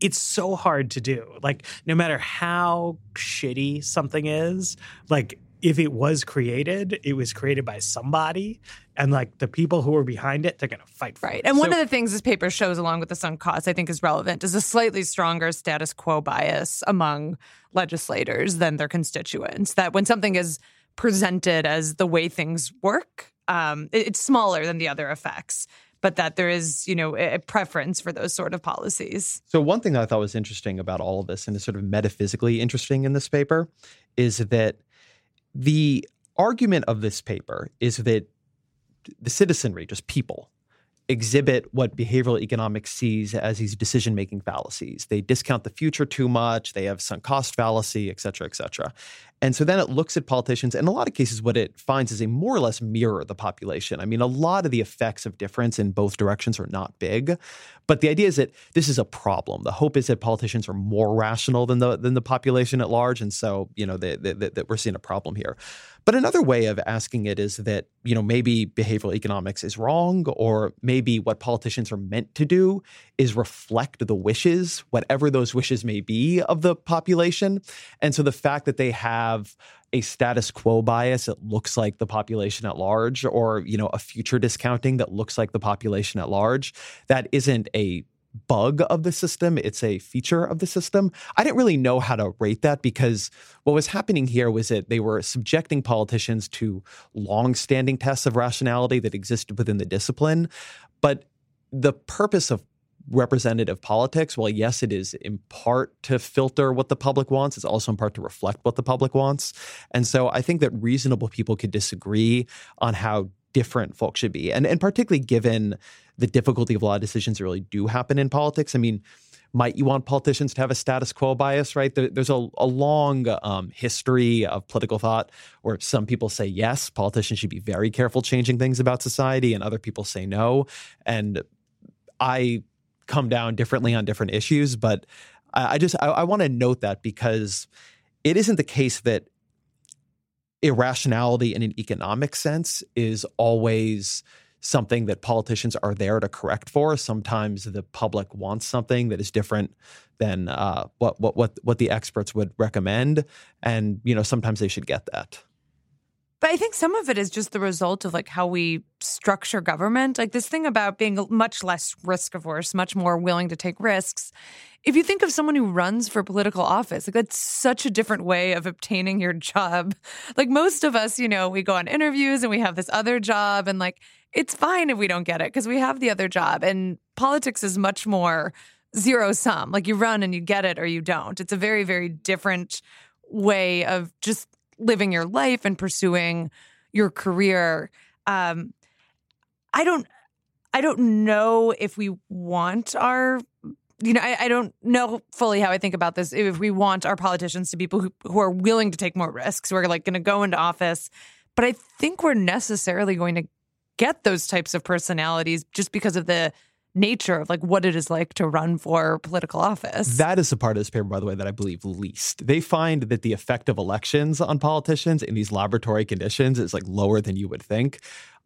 it's so hard to do. Like, no matter how shitty something is, like, if it was created, it was created by somebody. And like the people who are behind it, they're going to fight for right. it. And so, one of the things this paper shows, along with the sunk costs, I think is relevant, is a slightly stronger status quo bias among legislators than their constituents. That when something is presented as the way things work, um, it, it's smaller than the other effects but that there is, you know, a preference for those sort of policies. So one thing that I thought was interesting about all of this and is sort of metaphysically interesting in this paper is that the argument of this paper is that the citizenry, just people, exhibit what behavioral economics sees as these decision making fallacies. They discount the future too much, they have sunk cost fallacy, et cetera, et cetera. And so then it looks at politicians, and in a lot of cases, what it finds is a more or less mirror the population. I mean, a lot of the effects of difference in both directions are not big, but the idea is that this is a problem. The hope is that politicians are more rational than the than the population at large, and so you know that we're seeing a problem here. But another way of asking it is that, you know, maybe behavioral economics is wrong, or maybe what politicians are meant to do is reflect the wishes, whatever those wishes may be, of the population. And so the fact that they have a status quo bias that looks like the population at large, or, you know, a future discounting that looks like the population at large, that isn't a bug of the system, it's a feature of the system. I didn't really know how to rate that because what was happening here was that they were subjecting politicians to long-standing tests of rationality that existed within the discipline, but the purpose of representative politics, while yes, it is in part to filter what the public wants, it's also in part to reflect what the public wants. And so I think that reasonable people could disagree on how different folks should be. And, and particularly given the difficulty of a lot of decisions that really do happen in politics. I mean, might you want politicians to have a status quo bias, right? There, there's a, a long um, history of political thought where some people say yes, politicians should be very careful changing things about society, and other people say no. And I come down differently on different issues, but I, I just I, I want to note that because it isn't the case that irrationality in an economic sense is always something that politicians are there to correct for. Sometimes the public wants something that is different than uh, what what what what the experts would recommend, and you know sometimes they should get that. But I think some of it is just the result of like how we structure government. Like this thing about being much less risk averse, much more willing to take risks. If you think of someone who runs for political office, like that's such a different way of obtaining your job. [LAUGHS] Like most of us, you know, we go on interviews and we have this other job and like it's fine if we don't get it because we have the other job. And politics is much more zero sum. Like you run and you get it or you don't. It's a very, very different way of just living your life and pursuing your career. Um, I don't I don't know if we want our you know, I, I, don't know fully how I think about this. If we want our politicians to be people who, who are willing to take more risks, who are like going to go into office, but I think we're necessarily going to get those types of personalities just because of the nature of like what it is like to run for political office. That is the part of this paper, by the way, that I believe least. They find that the effect of elections on politicians in these laboratory conditions is like lower than you would think.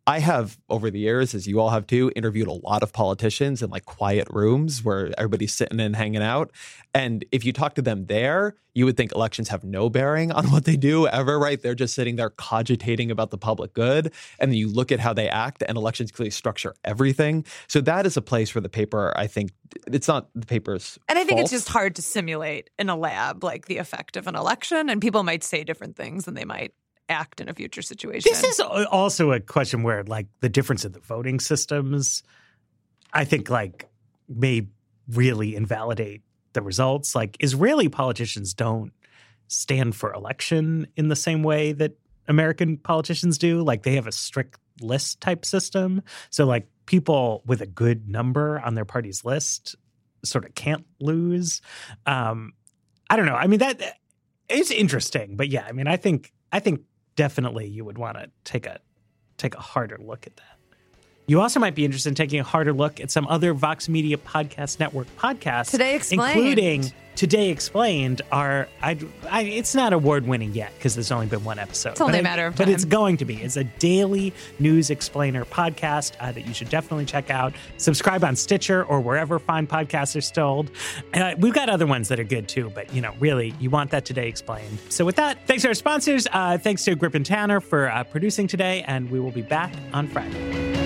I have over the years, as you all have too, interviewed a lot of politicians in like quiet rooms where everybody's sitting and hanging out. And if you talk to them there, you would think elections have no bearing on [LAUGHS] what they do ever, right? They're just sitting there cogitating about the public good. And then you look at how they act, and elections clearly structure everything. So that is a place where the paper, I think, it's not the paper's. And I think fault. it's just hard to simulate in a lab, like the effect of an election. And people might say different things than they might act in a future situation. This is also a question where, like, the difference in the voting systems, I think, like, may really invalidate the results. Like, Israeli politicians don't stand for election in the same way that American politicians do. Like, they have a strict list type system. So, like, people with a good number on their party's list sort of can't lose. Um, I don't know. I mean, that is interesting, but yeah, I mean, I think I think definitely you would want to take a take a harder look at that. You also might be interested in taking a harder look at some other Vox Media Podcast Network podcasts. Today Explained. Including Today Explained are, I, I it's not award winning yet because there's only been one episode. It's only but a matter I, of But it's going to be. It's a daily news explainer podcast uh, that you should definitely check out. Subscribe on Stitcher or wherever fine podcasts are sold. Uh, we've got other ones that are good too, but you know, really, you want that Today Explained. So with that, thanks to our sponsors. Uh, thanks to Grip and Tanner for uh, producing today, and we will be back on Friday.